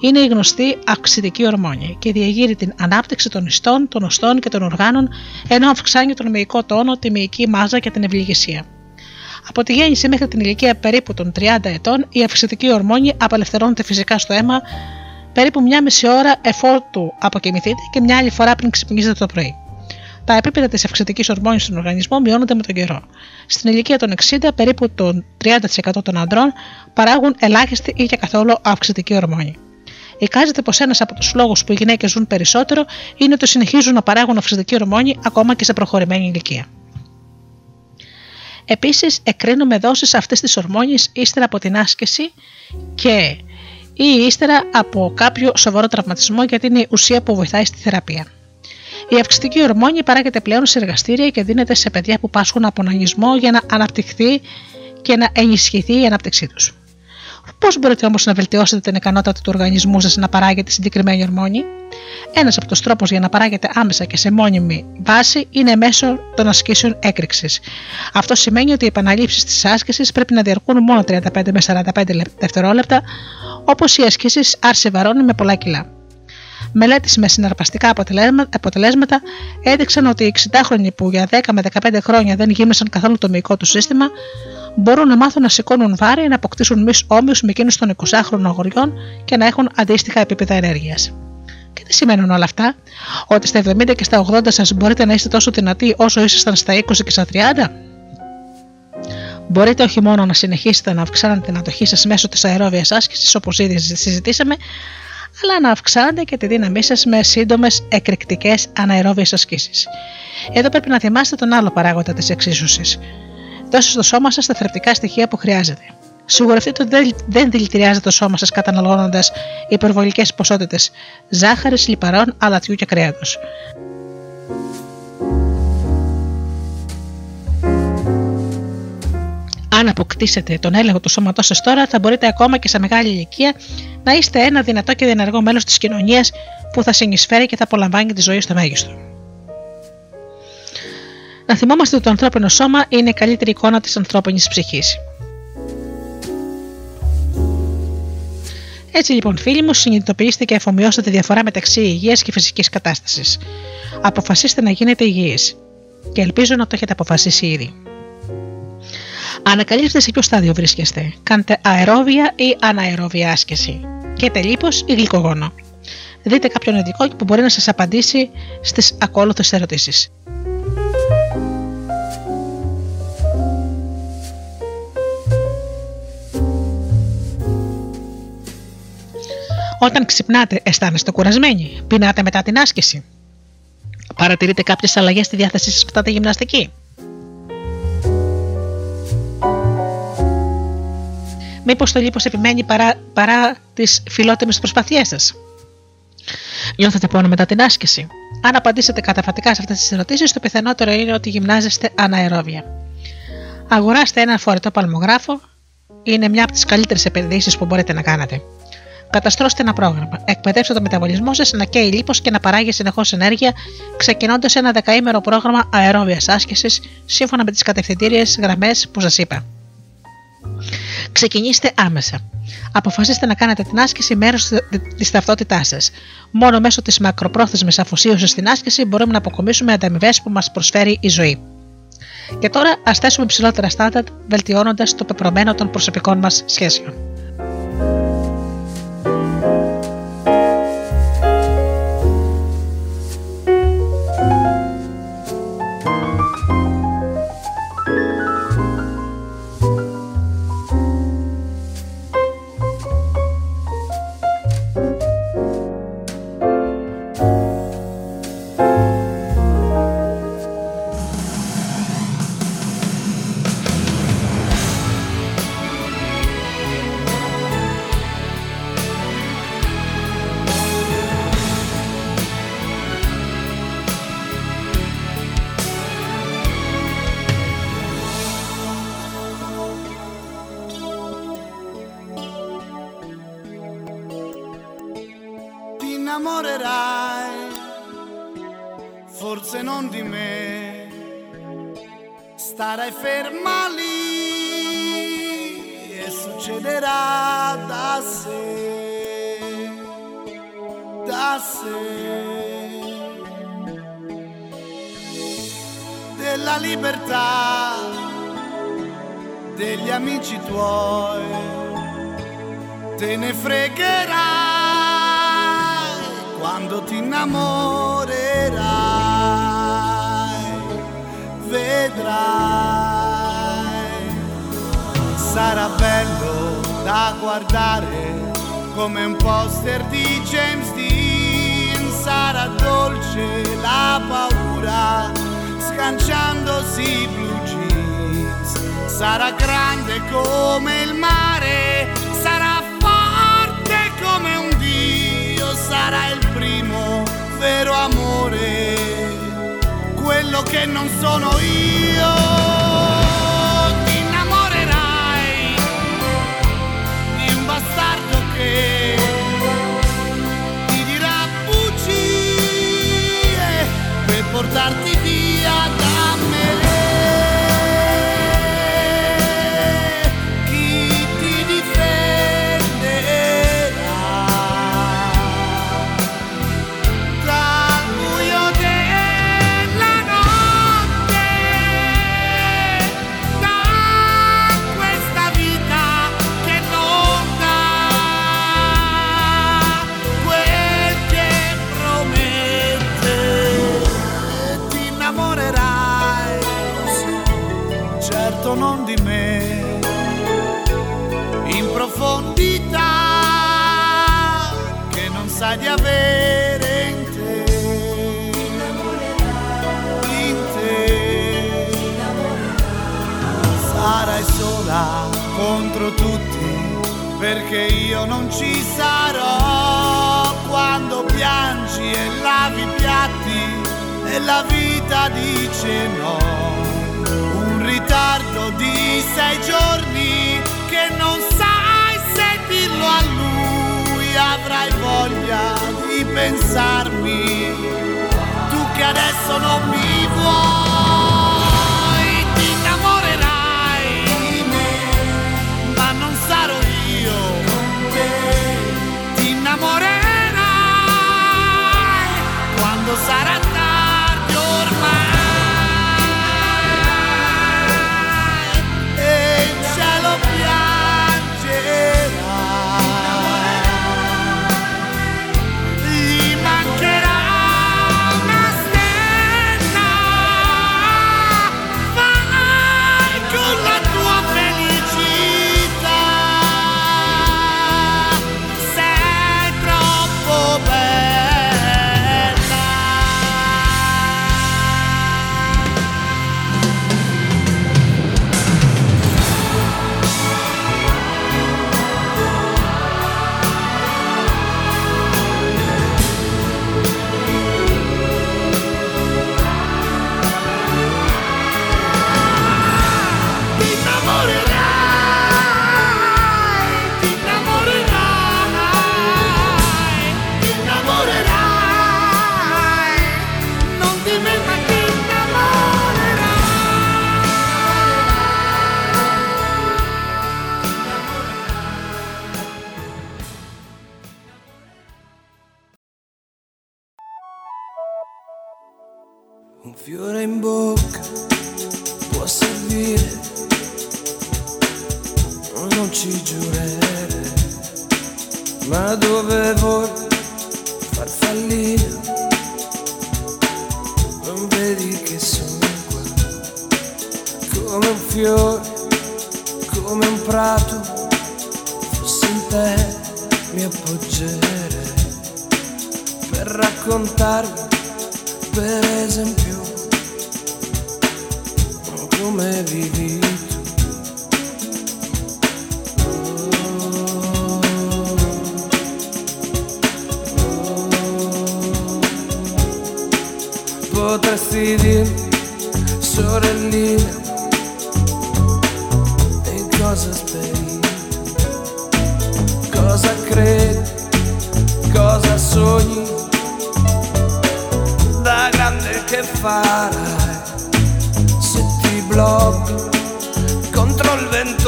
Speaker 2: Είναι η γνωστή αυξητική ορμόνη και διαγείρει την ανάπτυξη των ιστών, των οστών και των οργάνων, ενώ αυξάνει τον μυϊκό τόνο, τη μυϊκή μάζα και την ευληγησία. Από τη γέννηση μέχρι την ηλικία περίπου των 30 ετών, η αυξητική ορμόνη απελευθερώνεται φυσικά στο αίμα περίπου μια μισή ώρα εφόρτου αποκοιμηθείτε και μια άλλη φορά πριν ξυπνήσετε το πρωί τα επίπεδα της αυξητικής ορμόνης στον οργανισμό μειώνονται με τον καιρό. Στην ηλικία των 60, περίπου το 30% των ανδρών παράγουν ελάχιστη ή και καθόλου αυξητική ορμόνη. Εικάζεται πως ένας από τους λόγους που οι γυναίκες ζουν περισσότερο είναι ότι συνεχίζουν να παράγουν αυξητική ορμόνη ακόμα και σε προχωρημένη ηλικία. Επίσης, εκρίνουμε δόσεις αυτής της ορμόνης ύστερα από την άσκηση και ή ύστερα από κάποιο σοβαρό τραυματισμό γιατί είναι η ουσία που βοηθάει στη θεραπεία. Η αυξητική ορμόνη παράγεται πλέον σε εργαστήρια και δίνεται σε παιδιά που πάσχουν από ναγισμό για να αναπτυχθεί και να ενισχυθεί η ανάπτυξή τους. Πώς μπορείτε όμως να βελτιώσετε την ικανότητα του οργανισμού σας να παράγετε τη συγκεκριμένη ορμόνη, ένας από τους τρόπους για να παράγετε άμεσα και σε μόνιμη βάση είναι μέσω των ασκήσεων έκρηξης. Αυτό σημαίνει ότι οι επαναλήψεις της άσκησης πρέπει να διαρκούν μόνο 35 με 45 δευτερόλεπτα, όπως οι ασκήσεις άρση βαρών με πολλά κιλά. Μελέτες με συναρπαστικά αποτελέσματα έδειξαν ότι οι 60χρονοι που για 10 με 15 χρόνια δεν γύμνασαν καθόλου το μυϊκό του σύστημα μπορούν να μάθουν να σηκώνουν βάρη, να αποκτήσουν μη όμοιους με εκείνους των 20χρονων αγοριών και να έχουν αντίστοιχα επίπεδα ενέργειας. Και τι σημαίνουν όλα αυτά, ότι στα 70 και στα 80 σας μπορείτε να είστε τόσο δυνατοί όσο ήσασταν στα 20 και στα 30. Μπορείτε όχι μόνο να συνεχίσετε να αυξάνετε την αντοχή σας μέσω της αερόβιας άσκησης, όπως ήδη συζητήσαμε, αλλά να αυξάνετε και τη δύναμή σας με σύντομες εκρηκτικές αναερόβιες ασκήσεις. Εδώ πρέπει να θυμάστε τον άλλο παράγοντα της εξίσωσης. Δώστε στο σώμα σας τα θρεπτικά στοιχεία που χρειάζεται. Σιγουρευτείτε ότι δεν δηλητηριάζετε το σώμα σας καταναλώνοντας υπερβολικές ποσότητες ζάχαρης, λιπαρών, αλατιού και κρέατος. Αν αποκτήσετε τον έλεγχο του σώματός σας τώρα, θα μπορείτε ακόμα και σε μεγάλη ηλικία να είστε ένα δυνατό και διενεργό μέλος της κοινωνίας που θα συνεισφέρει και θα απολαμβάνει τη ζωή στο μέγιστο. Να θυμόμαστε ότι το ανθρώπινο σώμα είναι η καλύτερη εικόνα της ανθρώπινης ψυχής. Έτσι λοιπόν, φίλοι μου, συνειδητοποιήστε και αφομοιώστε τη διαφορά μεταξύ υγείας και φυσικής κατάστασης. Αποφασίστε να γίνετε υγιείς. Και ελπίζω να το έχετε αποφασίσει ήδη. Ανακαλύψτε σε ποιο στάδιο βρίσκεστε. Κάντε αερόβια ή αναερόβια άσκηση. Και τελείω ή γλυκογόνο. Δείτε κάποιον ειδικό που μπορεί να σας απαντήσει στις ακόλουθες ερωτήσεις. Όταν ξυπνάτε, αισθάνεστε κουρασμένοι. Πεινάτε μετά την άσκηση. Παρατηρείτε κάποιες αλλαγές στη διάθεσή σας μετά τη γυμναστική. Μήπως το λίπος επιμένει παρά, παρά τις φιλότιμες προσπαθίες σας; Νιώθετε πόνο μετά την άσκηση; Αν απαντήσετε καταφατικά σε αυτές τις ερωτήσεις, το πιθανότερο είναι ότι γυμνάζεστε αναερόβια. Αγοράστε ένα φορητό παλμογράφο. Είναι μια από τις καλύτερες επενδύσεις που μπορείτε να κάνετε. Καταστρώστε ένα πρόγραμμα. Εκπαιδεύστε το μεταβολισμό σα να καίει λίπος και να παράγει συνεχώς ενέργεια, ξεκινώντας ένα δεκαήμερο πρόγραμμα αερόβιας άσκησης σύμφωνα με τις κατευθυντήριες γραμμές που σας είπα. Ξεκινήστε άμεσα. Αποφασίστε να κάνετε την άσκηση μέρος της ταυτότητάς σας. Μόνο μέσω της μακροπρόθεσμης αφοσίωσης στην άσκηση μπορούμε να αποκομίσουμε ανταμοιβές που μας προσφέρει η ζωή. Και τώρα ας θέσουμε ψηλότερα στάνταρτ, βελτιώνοντας το πεπρωμένο των προσωπικών μας σχέσεων.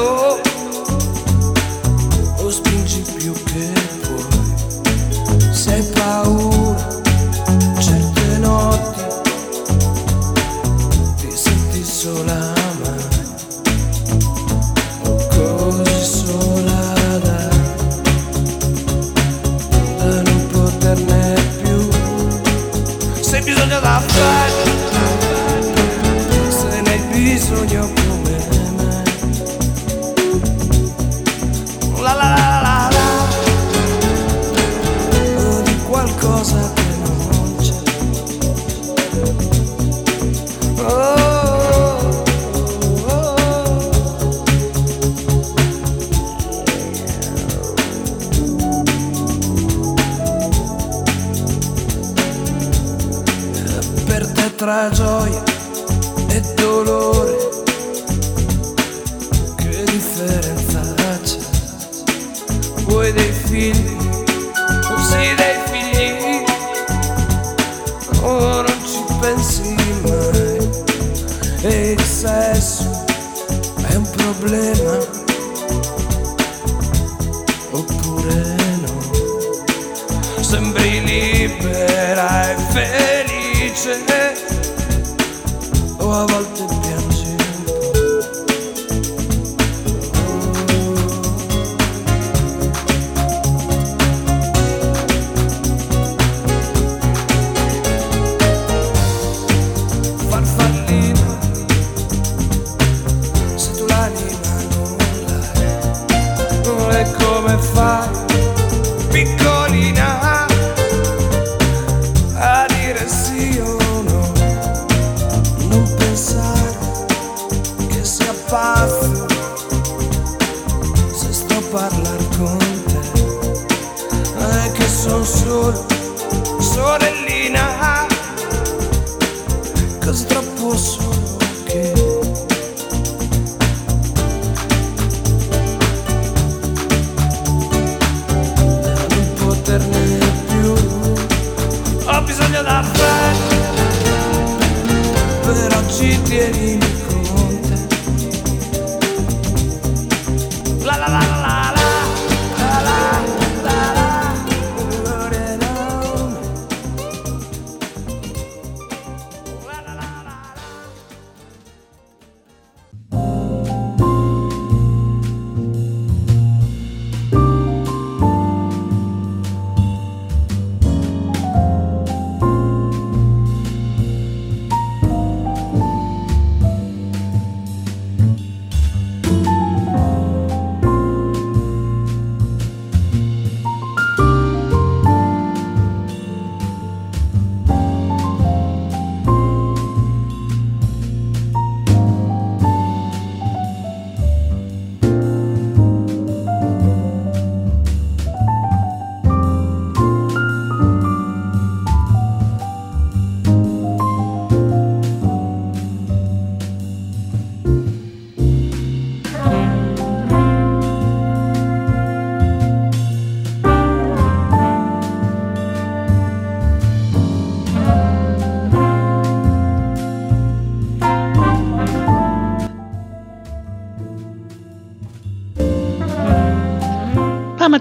Speaker 2: sou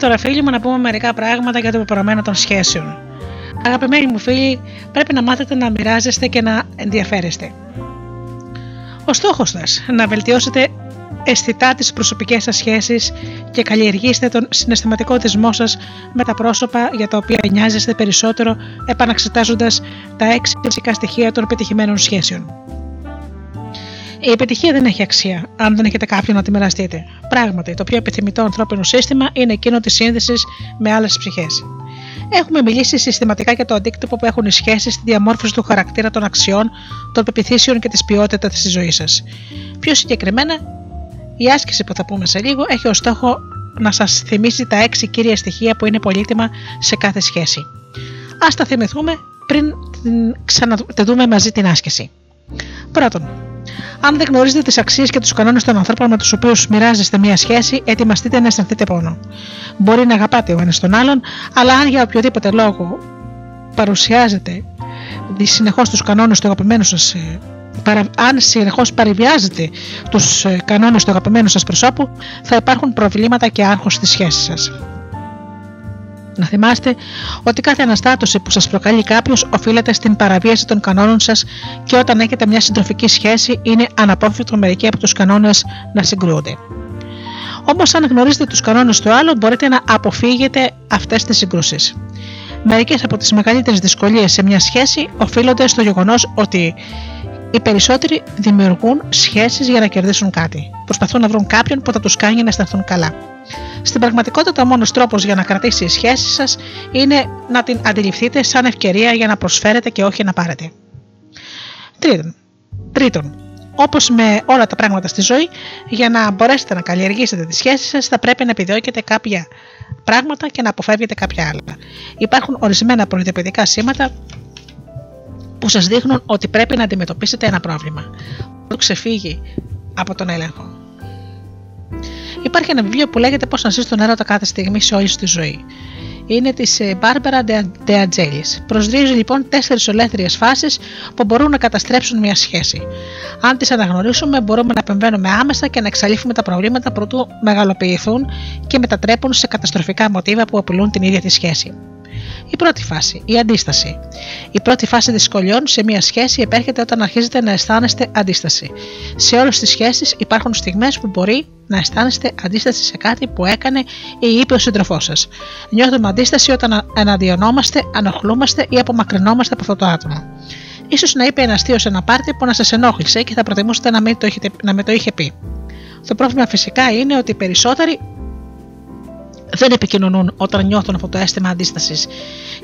Speaker 2: τώρα, φίλοι μου, να πούμε μερικά πράγματα για το πεπρωμένο των σχέσεων. Αγαπημένοι μου φίλοι, πρέπει να μάθετε να μοιράζεστε και να ενδιαφέρεστε. Ο στόχος σας να βελτιώσετε αισθητά τις προσωπικές σας σχέσεις και καλλιεργήστε τον συναισθηματικό δεσμό σας με τα πρόσωπα για τα οποία νοιάζεστε περισσότερο, επαναξετάζοντας τα έξι φυσικά στοιχεία των πετυχημένων σχέσεων. Η επιτυχία δεν έχει αξία αν δεν έχετε κάποιον να τη μοιραστείτε. Πράγματι, το πιο επιθυμητό ανθρώπινο σύστημα είναι εκείνο της σύνδεσης με άλλες ψυχές. Έχουμε μιλήσει συστηματικά για το αντίκτυπο που έχουν οι σχέσεις στη διαμόρφωση του χαρακτήρα των αξιών, των πεπιθήσεων και της ποιότητας της ζωής σας. Πιο συγκεκριμένα, η άσκηση που θα πούμε σε λίγο έχει ως στόχο να σας θυμίσει τα έξι κύρια στοιχεία που είναι πολύτιμα σε κάθε σχέση. Α τα θυμηθούμε πριν την ξαναδούμε μαζί την άσκηση. Πρώτον, αν δεν γνωρίζετε τις αξίες και τους κανόνες των ανθρώπων με τους οποίους μοιράζεστε μία σχέση, ετοιμαστείτε να αισθανθείτε πόνο. Μπορεί να αγαπάτε ο ένας τον άλλον, αλλά αν για οποιοδήποτε λόγο παρουσιάζετε συνεχώ τους κανόνες του αγαπημένου σας, αν συνεχώς παρεμβιάζετε τους κανόνες του αγαπημένου σας προσώπου, θα υπάρχουν προβλήματα και άγχος στη σχέση σας. Να θυμάστε ότι κάθε αναστάτωση που σας προκαλεί κάποιος οφείλεται στην παραβίαση των κανόνων σας και όταν έχετε μια συντροφική σχέση είναι αναπόφευκτο μερικοί από τους κανόνες να συγκρούονται. Όμως, αν γνωρίζετε τους κανόνες του άλλου, μπορείτε να αποφύγετε αυτές τις συγκρούσεις. Μερικές από τις μεγαλύτερες δυσκολίες σε μια σχέση οφείλονται στο γεγονός ότι οι περισσότεροι δημιουργούν σχέσεις για να κερδίσουν κάτι. Προσπαθούν να βρουν κάποιον που θα τους κάνει να αισθανθούν καλά. Στην πραγματικότητα, ο μόνος τρόπος για να κρατήσει η σχέση σας είναι να την αντιληφθείτε σαν ευκαιρία για να προσφέρετε και όχι να πάρετε. Τρίτον, τρίτον Όπως με όλα τα πράγματα στη ζωή, για να μπορέσετε να καλλιεργήσετε τη σχέση σας, θα πρέπει να επιδιώκετε κάποια πράγματα και να αποφεύγετε κάποια άλλα. Υπάρχουν ορισμένα προειδοποιητικά σήματα που σας δείχνουν ότι πρέπει να αντιμετωπίσετε ένα πρόβλημα. Το ξεφύγει από τον έλεγχο. Υπάρχει ένα βιβλίο που λέγεται Πώς να ζεις τον έρωτα κάθε στιγμή σε όλη τη ζωή. Είναι της Μπάρμπερα De Angelis. Προσδρίζει λοιπόν τέσσερις ολέθριες φάσεις που μπορούν να καταστρέψουν μια σχέση. Αν τις αναγνωρίσουμε, μπορούμε να επεμβαίνουμε άμεσα και να εξαλείφουμε τα προβλήματα προτού μεγαλοποιηθούν και μετατρέπουν σε καταστροφικά μοτίβα που απειλούν την ίδια τη σχέση. Η πρώτη φάση, η αντίσταση. Η πρώτη φάση δυσκολιών σε μια σχέση επέρχεται όταν αρχίζετε να αισθάνεστε αντίσταση. Σε όλες τις σχέσεις υπάρχουν στιγμές που μπορεί να αισθάνεστε αντίσταση σε κάτι που έκανε ή είπε ο σύντροφό σας. Νιώθουμε αντίσταση όταν εναντιονόμαστε, ανοχλούμαστε ή απομακρυνόμαστε από αυτό το άτομο. σω να είπε ένας αστείο σε ένα πάρτι που να σας ενόχλησε και θα προτιμούσατε να μην το, έχετε, να με το είχε πει. Το πρόβλημα φυσικά είναι ότι οι περισσότεροι δεν επικοινωνούν όταν νιώθουν αυτό το αίσθημα αντίστασης.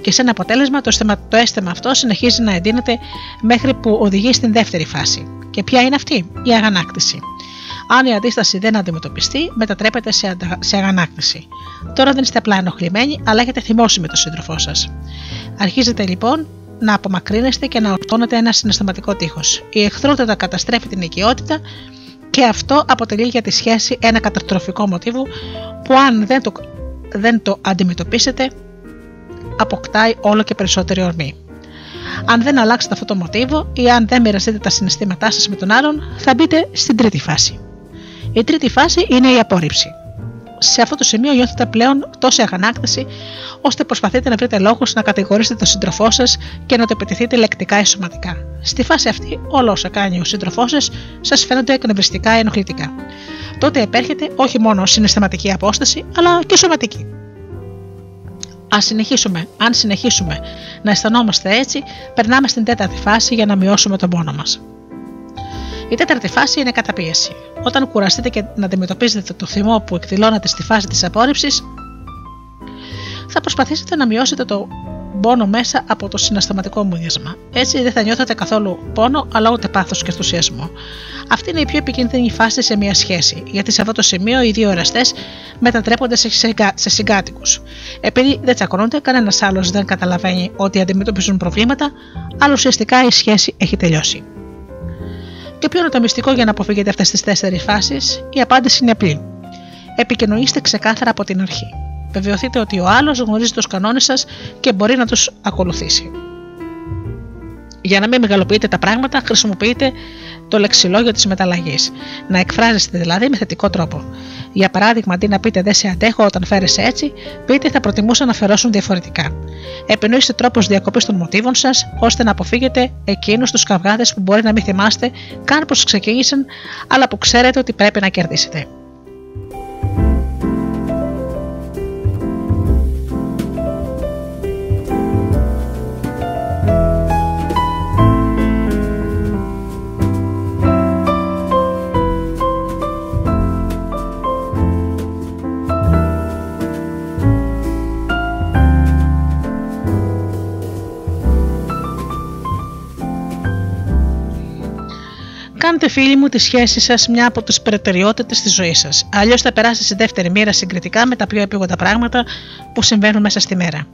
Speaker 2: Και σε ένα αποτέλεσμα το αίσθημα, το αίσθημα αυτό συνεχίζει να εντείνεται μέχρι που οδηγεί στην δεύτερη φάση. Και ποια είναι αυτή, η αγανάκτηση. Αν η αντίσταση δεν αντιμετωπιστεί, μετατρέπεται σε, αντα... σε αγανάκτηση. Τώρα δεν είστε απλά ενοχλημένοι, αλλά έχετε θυμώσει με τον σύντροφό σας. Αρχίζετε λοιπόν να απομακρύνεστε και να ορτώνετε ένα συναισθηματικό τείχος. Η εχθρότητα καταστρέφει την οικειότητα και αυτό αποτελεί για τη σχέση ένα καταστροφικό μοτίβο που αν δεν το, δεν το αντιμετωπίσετε αποκτάει όλο και περισσότερη ορμή. Αν δεν αλλάξετε αυτό το μοτίβο ή αν δεν μοιραστείτε τα συναισθήματά σας με τον άλλον, θα μπείτε στην τρίτη φάση. Η τρίτη φάση είναι η απόρριψη. Σε αυτό το σημείο νιώθετε πλέον τόση αγανάκτηση, ώστε προσπαθείτε να βρείτε λόγους να κατηγορήσετε τον σύντροφό σας και να το επιτεθείτε λεκτικά ή σωματικά. Στη φάση αυτή, όλα όσα κάνει ο σύντροφός σας σας φαίνονται εκνευριστικά ή ενοχλητικά. Τότε επέρχεται όχι μόνο συναισθηματική απόσταση, αλλά και σωματική. Αν συνεχίσουμε, αν συνεχίσουμε να αισθανόμαστε έτσι, περνάμε στην τέταρτη φάση για να μειώσουμε τον πόνο μας. Η τέταρτη φάση είναι καταπίεση. Όταν κουραστείτε και να αντιμετωπίζετε το θυμό που εκδηλώνεται στη φάση της απόρριψης, θα προσπαθήσετε να μειώσετε το πόνο μέσα από το συναστηματικό μούδιασμα. Έτσι δεν θα νιώθετε καθόλου πόνο, αλλά ούτε πάθος και ενθουσιασμό. Αυτή είναι η πιο επικίνδυνη φάση σε μια σχέση, γιατί σε αυτό το σημείο οι δύο εραστές μετατρέπονται σε, σε συγκάτοικους. Επειδή δεν τσακώνονται, κανένας άλλος δεν καταλαβαίνει ότι αντιμετωπίζουν προβλήματα, αλλά ουσιαστικά η σχέση έχει τελειώσει. Και ποιο είναι το μυστικό για να αποφύγετε αυτές τις τέσσερις φάσεις, η απάντηση είναι απλή. Επικοινωνήστε ξεκάθαρα από την αρχή. Βεβαιωθείτε ότι ο άλλος γνωρίζει τους κανόνες σας και μπορεί να τους ακολουθήσει. Για να μην μεγαλοποιείτε τα πράγματα, χρησιμοποιείτε το λεξιλόγιο της μεταλλαγής. Να εκφράζεστε δηλαδή με θετικό τρόπο. Για παράδειγμα, αντί να πείτε Δεν σε αντέχω όταν φέρεσαι έτσι, πείτε Θα προτιμούσα να φερώσουν διαφορετικά. Επινοήστε τρόπους διακοπής των μοτίβων σας, ώστε να αποφύγετε εκείνους τους καυγάδες που μπορεί να μην θυμάστε καν πως ξεκίνησαν, αλλά που ξέρετε ότι πρέπει να κερδίσετε. Κάντε φίλοι μου τη σχέση σας μια από τις προτεραιότητε της ζωής σας. Αλλιώς θα περάσει στη δεύτερη μοίρα συγκριτικά με τα πιο επίγοντα πράγματα που συμβαίνουν μέσα στη μέρα.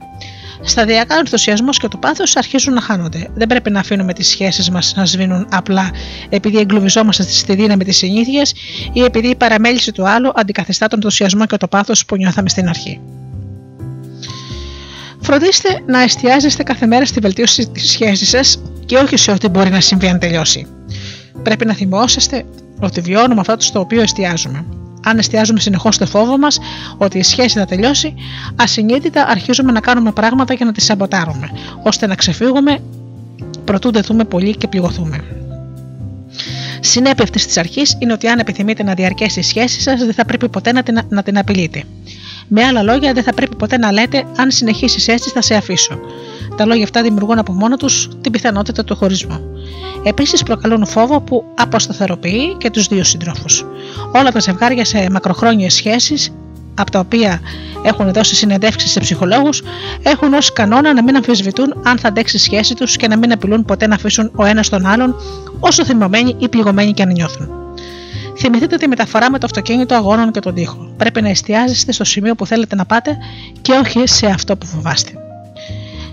Speaker 2: Σταδιακά ο ενθουσιασμός και το πάθος αρχίζουν να χάνονται. Δεν πρέπει να αφήνουμε τις σχέσεις μας να σβήνουν απλά επειδή εγκλωβιζόμαστε στη δύναμη της συνήθειας ή επειδή η παραμέληση του άλλου αντικαθιστά τον ενθουσιασμό και το πάθος που νιώθαμε στην αρχή. Φροντίστε να εστιάζεστε κάθε μέρα στη βελτίωση της σχέσης σας και όχι σε ό,τι μπορεί να συμβεί αν τελειώσει. Πρέπει να θυμόσαστε ότι βιώνουμε αυτό στο οποίο εστιάζουμε. Αν εστιάζουμε συνεχώς στο φόβο μας ότι η σχέση θα τελειώσει, ασυνείδητα αρχίζουμε να κάνουμε πράγματα για να τη σαμποτάρουμε, ώστε να ξεφύγουμε προτού δεθούμε πολύ και πληγωθούμε. Συνέπεια αυτή της αρχής είναι ότι αν επιθυμείτε να διαρκέσει η σχέση σας, δεν θα πρέπει ποτέ να την, να την απειλείτε. Με άλλα λόγια, δεν θα πρέπει ποτέ να λέτε: Αν συνεχίσει έτσι, θα σε αφήσω. Τα λόγια αυτά δημιουργούν από μόνο τους την πιθανότητα του χωρισμού. Επίσης, προκαλούν φόβο που αποσταθεροποιεί και τους δύο συντρόφους. Όλα τα ζευγάρια σε μακροχρόνιες σχέσεις, από τα οποία έχουν δώσει συνεντεύξεις σε ψυχολόγους, έχουν ως κανόνα να μην αμφισβητούν αν θα αντέξει η σχέση τους και να μην απειλούν ποτέ να αφήσουν ο ένας τον άλλον, όσο θυμωμένοι ή πληγωμένοι και αν νιώθουν. Θυμηθείτε τη μεταφορά με το αυτοκίνητο αγώνων και τον τοίχο. Πρέπει να εστιάζεστε στο σημείο που θέλετε να πάτε και όχι σε αυτό που φοβάστε.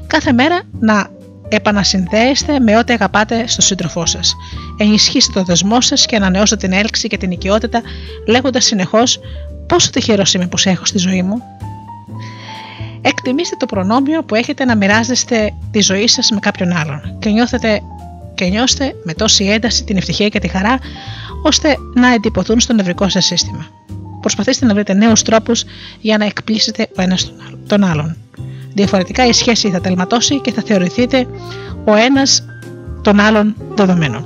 Speaker 2: Κάθε μέρα να επανασυνδέεστε με ό,τι αγαπάτε στο σύντροφό σας. Ενισχύστε το δεσμό σας και ανανεώστε την έλξη και την οικειότητα, λέγοντας συνεχώς πόσο τυχερός είμαι που σε έχω στη ζωή μου. Εκτιμήστε το προνόμιο που έχετε να μοιράζεστε τη ζωή σας με κάποιον άλλον και νιώθετε και νιώστε με τόση ένταση την ευτυχία και τη χαρά ώστε να εντυπωθούν στο νευρικό σας σύστημα. Προσπαθήστε να βρείτε νέους τρόπους για να εκπλήσετε ο ένας τον άλλον. Διαφορετικά η σχέση θα τελματώσει και θα θεωρηθείτε ο ένας τον άλλον δεδομένο.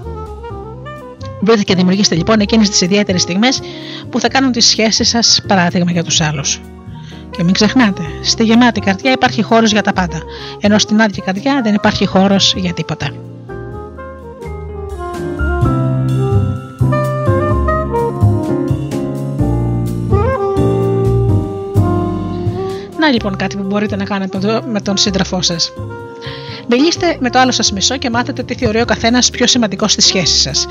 Speaker 2: Βρείτε και δημιουργήστε λοιπόν εκείνες τις ιδιαίτερες στιγμές που θα κάνουν τις σχέσεις σας παράδειγμα για τους άλλους. Και μην ξεχνάτε, στη γεμάτη καρδιά υπάρχει χώρος για τα πάντα, ενώ στην άδεια καρδιά δεν υπάρχει χώρος για τίποτα. Να λοιπόν κάτι που μπορείτε να κάνετε με τον σύντροφό σας. Μιλήστε με το άλλο σας μισό και μάθετε τι θεωρεί ο καθένας πιο σημαντικό στη σχέση σας.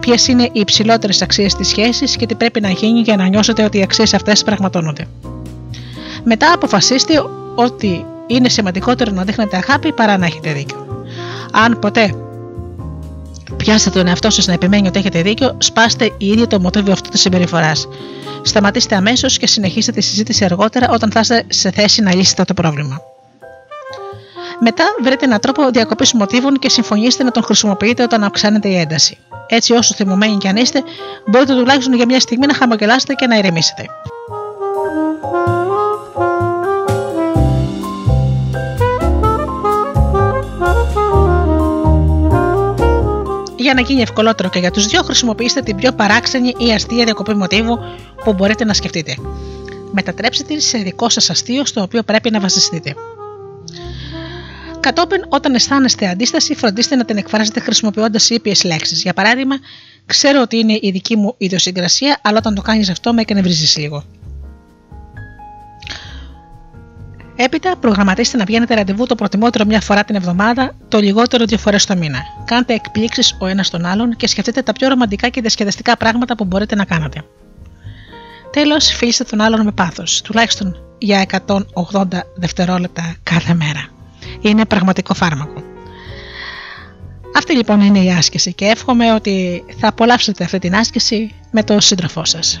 Speaker 2: ποιες είναι οι υψηλότερες αξίες της σχέσης και τι πρέπει να γίνει για να νιώσετε ότι οι αξίες αυτές πραγματώνονται. Μετά αποφασίστε ότι είναι σημαντικότερο να δείχνετε αγάπη παρά να έχετε δίκιο. Αν ποτέ πιάσετε τον εαυτό σας να επιμένει ότι έχετε δίκιο, σπάστε ήδη το μοτίβο αυτού της συμπεριφοράς. Σταματήστε αμέσως και συνεχίστε τη συζήτηση αργότερα όταν θα είστε σε θέση να λύσετε το πρόβλημα. Μετά βρείτε έναν τρόπο διακοπής μοτίβων και συμφωνήστε να τον χρησιμοποιείτε όταν αυξάνεται η ένταση. Έτσι, όσο θυμωμένοι κι αν είστε, μπορείτε τουλάχιστον για μια στιγμή να χαμογελάσετε και να ηρεμήσετε. Για να γίνει ευκολότερο και για τους δυο, χρησιμοποιήστε την πιο παράξενη ή αστεία διακοπή μοτίβου που μπορείτε να σκεφτείτε. Μετατρέψτε τη σε δικό σας αστείο στο οποίο πρέπει να βασιστείτε. Κατόπιν, όταν αισθάνεστε αντίσταση, φροντίστε να την εκφράσετε χρησιμοποιώντας ήπιες λέξεις. Για παράδειγμα, ξέρω ότι είναι η δική μου ιδιοσυγκρασία, αλλά όταν το κάνεις αυτό με εκνευρίζεις λίγο. Έπειτα, προγραμματίστε να βγαίνετε ραντεβού το προτιμότερο μια φορά την εβδομάδα, το λιγότερο δύο φορές το μήνα. Κάντε εκπλήξεις ο ένας τον άλλον και σκεφτείτε τα πιο ρομαντικά και διασκεδαστικά πράγματα που μπορείτε να κάνετε. Τέλος, φίληστε τον άλλον με πάθος, τουλάχιστον για 180 δευτερόλεπτα κάθε μέρα. Είναι πραγματικό φάρμακο. Αυτή λοιπόν είναι η άσκηση και εύχομαι ότι θα απολαύσετε αυτή την άσκηση με τον σύντροφό σας.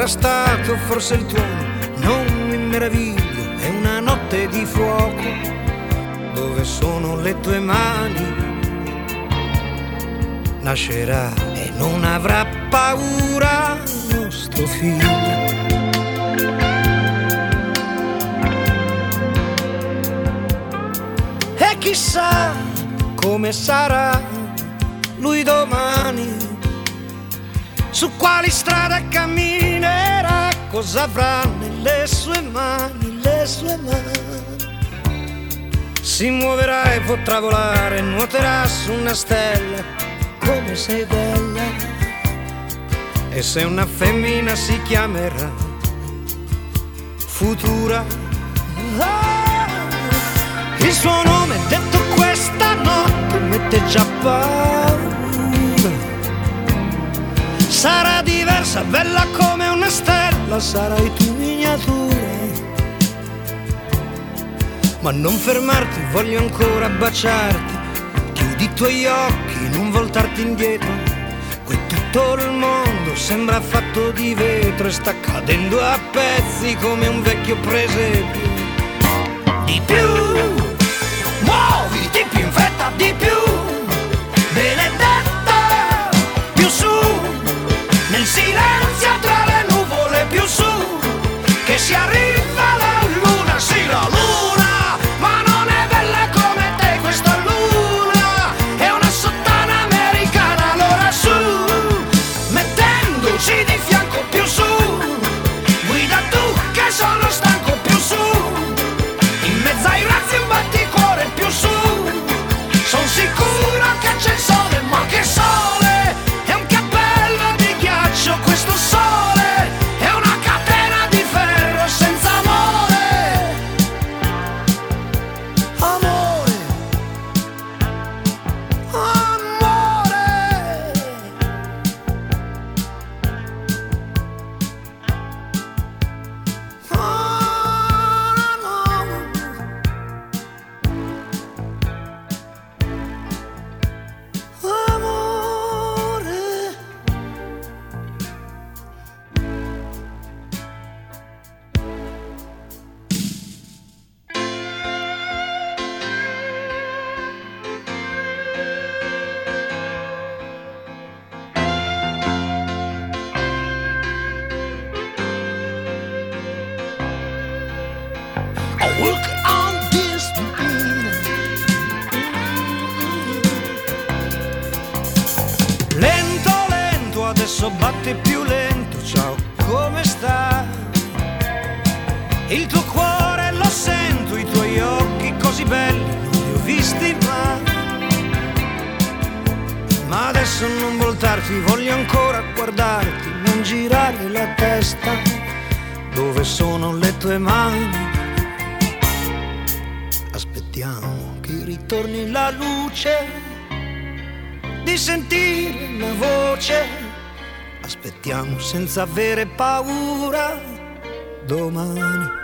Speaker 3: Sarà stato forse il tuono, non mi meraviglio, è una notte di fuoco. Dove sono le tue mani? Nascerà e non avrà paura nostro figlio. E chissà come sarà lui domani, su quali strade camminerà, cosa avrà nelle sue mani, le sue mani. Si muoverà e potrà volare, nuoterà su una stella, come sei bella. E se una femmina si chiamerà Futura. Ah, il suo nome detto questa notte mette già paura. Sarà diversa, bella come una stella, sarai tu miniatura. Ma non fermarti, voglio ancora baciarti. Chiudi i tuoi occhi, non voltarti indietro. Qui tutto il mondo sembra fatto di vetro e sta cadendo a pezzi come un vecchio presepio. Di più, muoviti più in fretta, di più, benedetta, più su, nel silenzio se arriba la luna, si la luna.
Speaker 8: dove sono le tue mani. Aspettiamo che ritorni la luce, di sentire la voce. Aspettiamo senza avere paura domani.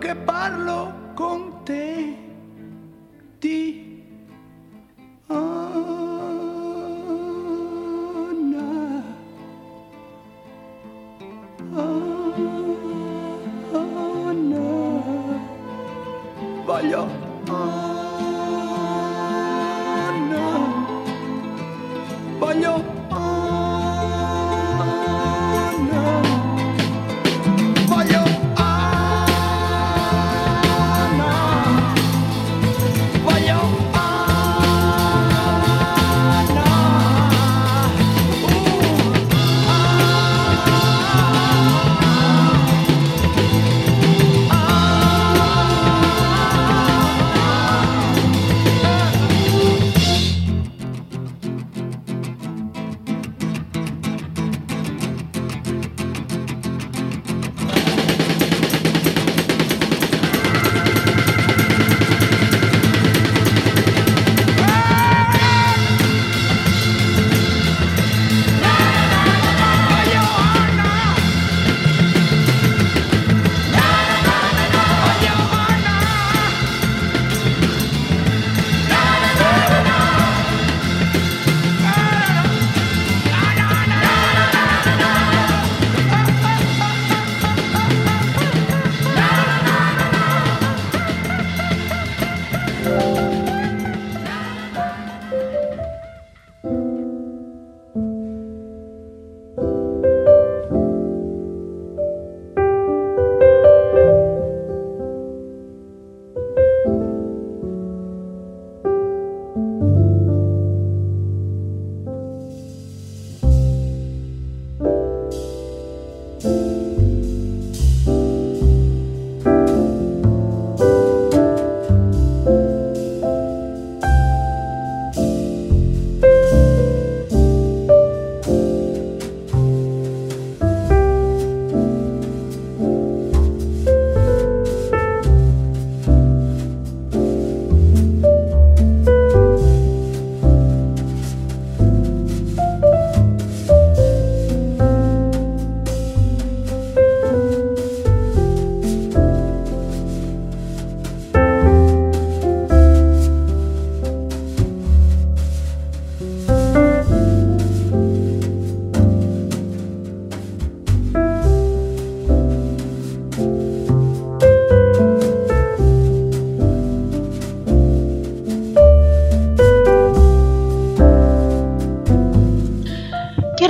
Speaker 9: que parlo con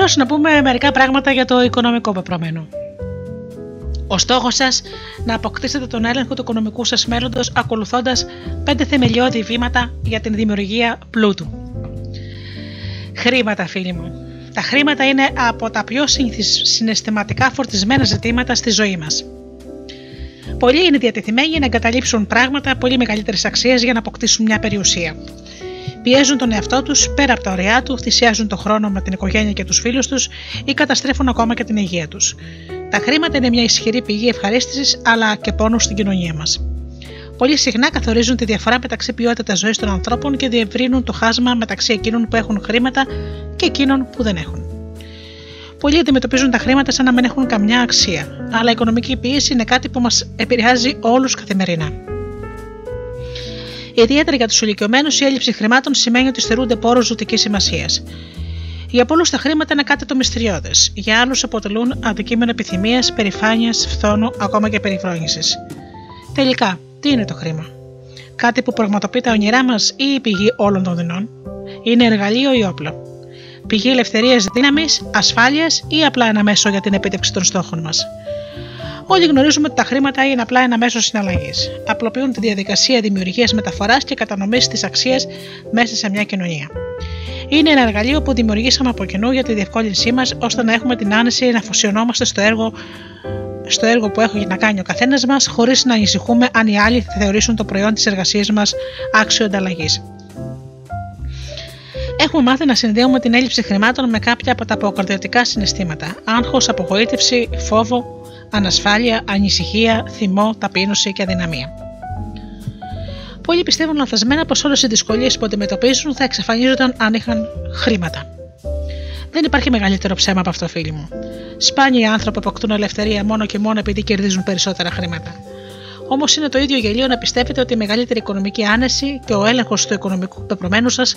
Speaker 2: Τέλος να πούμε μερικά πράγματα για το οικονομικό πεπρωμένο. Ο στόχος σας να αποκτήσετε τον έλεγχο του οικονομικού σας μέλλοντος ακολουθώντας πέντε θεμελιώδη βήματα για την δημιουργία πλούτου. Χρήματα, φίλοι μου. Τα χρήματα είναι από τα πιο συναισθηματικά φορτισμένα ζητήματα στη ζωή μας. Πολλοί είναι διατεθειμένοι να εγκαταλείψουν πράγματα πολύ μεγαλύτερης αξίας για να αποκτήσουν μια περιουσία. Πιέζουν τον εαυτό τους πέρα από τα ωριά του, θυσιάζουν τον χρόνο με την οικογένεια και τους φίλους τους ή καταστρέφουν ακόμα και την υγεία τους. Τα χρήματα είναι μια ισχυρή πηγή ευχαρίστησης αλλά και πόνους στην κοινωνία μας. Πολύ συχνά καθορίζουν τη διαφορά μεταξύ ποιότητα ζωής των ανθρώπων και διευρύνουν το χάσμα μεταξύ εκείνων που έχουν χρήματα και εκείνων που δεν έχουν. Πολλοί αντιμετωπίζουν τα χρήματα σαν να μην έχουν καμιά αξία, αλλά η οικονομική πίεση είναι κάτι που μας επηρεάζει όλους καθημερινά. Ιδιαίτερα για τους ηλικιωμένους, η έλλειψη χρημάτων σημαίνει ότι στερούνται πόρους ζωτικής σημασίας. Για πολλούς τα χρήματα είναι κάτι το μυστηριώδες. Για άλλους αποτελούν αντικείμενο επιθυμίας, περηφάνειας, φθόνου, ακόμα και περιφρόνησης. Τελικά, τι είναι το χρήμα; Κάτι που πραγματοποιεί τα όνειρά μας ή η πηγή όλων των δεινών; Είναι εργαλείο ή όπλο; Πηγή ελευθερίας, δύναμης, ασφάλειας ή απλά ένα μέσο για την επίτευξη των στόχων μας; Όλοι γνωρίζουμε ότι τα χρήματα είναι απλά ένα μέσο συναλλαγής. Απλοποιούν τη διαδικασία δημιουργίας, μεταφοράς και κατανομής της αξίας μέσα σε μια κοινωνία. Είναι ένα εργαλείο που δημιουργήσαμε από κοινού για τη διευκόλυνσή μας ώστε να έχουμε την άνεση να αφοσιωνόμαστε στο έργο, στο έργο που έχει να κάνει ο καθένας μας, χωρίς να ανησυχούμε αν οι άλλοι θα θεωρήσουν το προϊόν της εργασίας μας άξιο ανταλλαγής. Έχουμε μάθει να συνδέουμε την έλλειψη χρημάτων με κάποια από τα αποκαρδιωτικά συναισθήματα: άγχος, απογοήτευση, φόβο, ανασφάλεια, ανησυχία, θυμό, ταπείνωση και αδυναμία. Πολλοί πιστεύουν λανθασμένα πως όλες οι δυσκολίες που αντιμετωπίζουν θα εξαφανίζονταν αν είχαν χρήματα. Δεν υπάρχει μεγαλύτερο ψέμα από αυτό, φίλοι μου. Σπάνιοι άνθρωποι αποκτούν ελευθερία μόνο και μόνο επειδή κερδίζουν περισσότερα χρήματα. Όμως είναι το ίδιο γελίο να πιστεύετε ότι η μεγαλύτερη οικονομική άνεση και ο έλεγχος του οικονομικού πεπρωμένου σας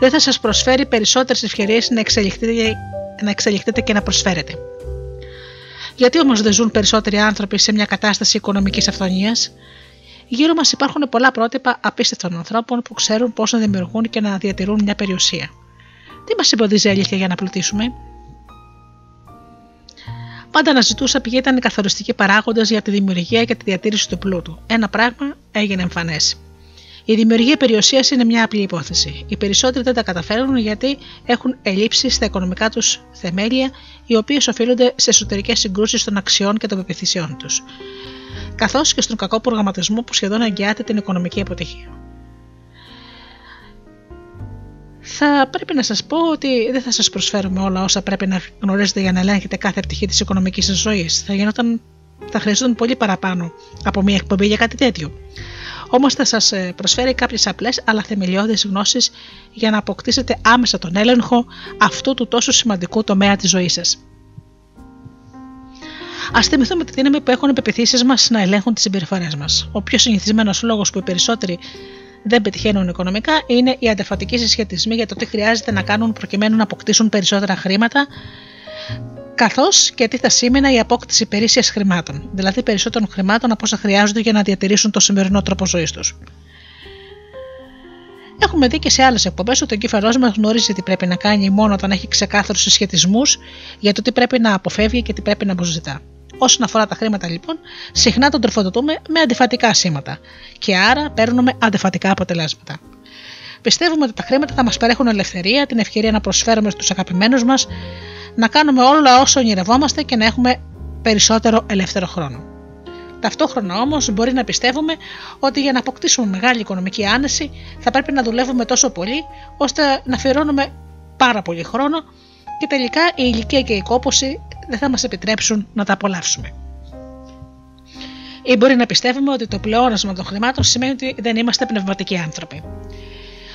Speaker 2: δεν θα σας προσφέρει περισσότερες ευκαιρίες να εξελιχθείτε, να εξελιχθείτε και να προσφέρετε. Γιατί όμως δεν ζουν περισσότεροι άνθρωποι σε μια κατάσταση οικονομικής αυθονίας, Γύρω μας υπάρχουν πολλά πρότυπα απίστευτων ανθρώπων που ξέρουν πώς να δημιουργούν και να διατηρούν μια περιουσία. Τι μας εμποδίζει αλήθεια για να πλουτίσουμε; Πάντα αναζητούσα ποιοι ήταν οι καθοριστικοί παράγοντε για τη δημιουργία και τη διατήρηση του πλούτου. Ένα πράγμα έγινε εμφανές. Η δημιουργία περιουσίας είναι μια απλή υπόθεση. Οι περισσότεροι δεν τα καταφέρουν γιατί έχουν ελλείψεις στα οικονομικά τους θεμέλια, οι οποίες οφείλονται σε εσωτερικές συγκρούσεις των αξιών και των πεπιθήσεών τους καθώς και στον κακό προγραμματισμό που σχεδόν αγκιάται την οικονομική αποτυχία. Θα πρέπει να σας πω ότι δεν θα σας προσφέρουμε όλα όσα πρέπει να γνωρίζετε για να ελέγχετε κάθε πτυχή της οικονομικής σας ζωής. Θα, γινόταν, θα χρειαζόταν πολύ παραπάνω από μια εκπομπή για κάτι τέτοιο. Όμως θα σας ε, προσφέρει κάποιες απλές αλλά θεμελιώδεις γνώσεις για να αποκτήσετε άμεσα τον έλεγχο αυτού του τόσο σημαντικού τομέα της ζωής σας. Α θυμηθούμε τη δύναμη που έχουν οι πεπιθήσεις μας να ελέγχουν τις συμπεριφορές μας. Ο πιο συνηθισμένος λόγος που οι περισσότεροι δεν πετυχαίνουν οικονομικά είναι οι αντεφατικοί συσχετισμοί για το τι χρειάζεται να κάνουν προκειμένου να αποκτήσουν περισσότερα χρήματα, καθώς και τι θα σήμαινε η απόκτηση περίσσιας χρημάτων, δηλαδή περισσότερων χρημάτων από όσα χρειάζονται για να διατηρήσουν το σημερινό τρόπο ζωής τους. Έχουμε δει και σε άλλες εκπομπές ότι ο εγκέφαλός μας γνωρίζει τι πρέπει να κάνει μόνο όταν έχει ξεκάθαρους συσχετισμούς για το τι πρέπει να αποφεύγει και τι πρέπει να αποζητά. Όσον αφορά τα χρήματα λοιπόν, συχνά τον τροφοδοτούμε με αντιφατικά σήματα και άρα παίρνουμε αντιφατικά αποτελέσματα. Πιστεύουμε ότι τα χρήματα θα μας παρέχουν ελευθερία, την ευκαιρία να προσφέρουμε στους αγαπημένους μας, να κάνουμε όλα όσα ονειρευόμαστε και να έχουμε περισσότερο ελεύθερο χρόνο. Ταυτόχρονα όμως μπορεί να πιστεύουμε ότι για να αποκτήσουμε μεγάλη οικονομική άνεση θα πρέπει να δουλεύουμε τόσο πολύ ώστε να αφιερώνουμε πάρα πολύ χρόνο και τελικά η ηλικία και η κόπωση δεν θα μας επιτρέψουν να τα απολαύσουμε. Ή μπορεί να πιστεύουμε ότι το πλεόνασμα των χρημάτων σημαίνει ότι δεν είμαστε πνευματικοί άνθρωποι.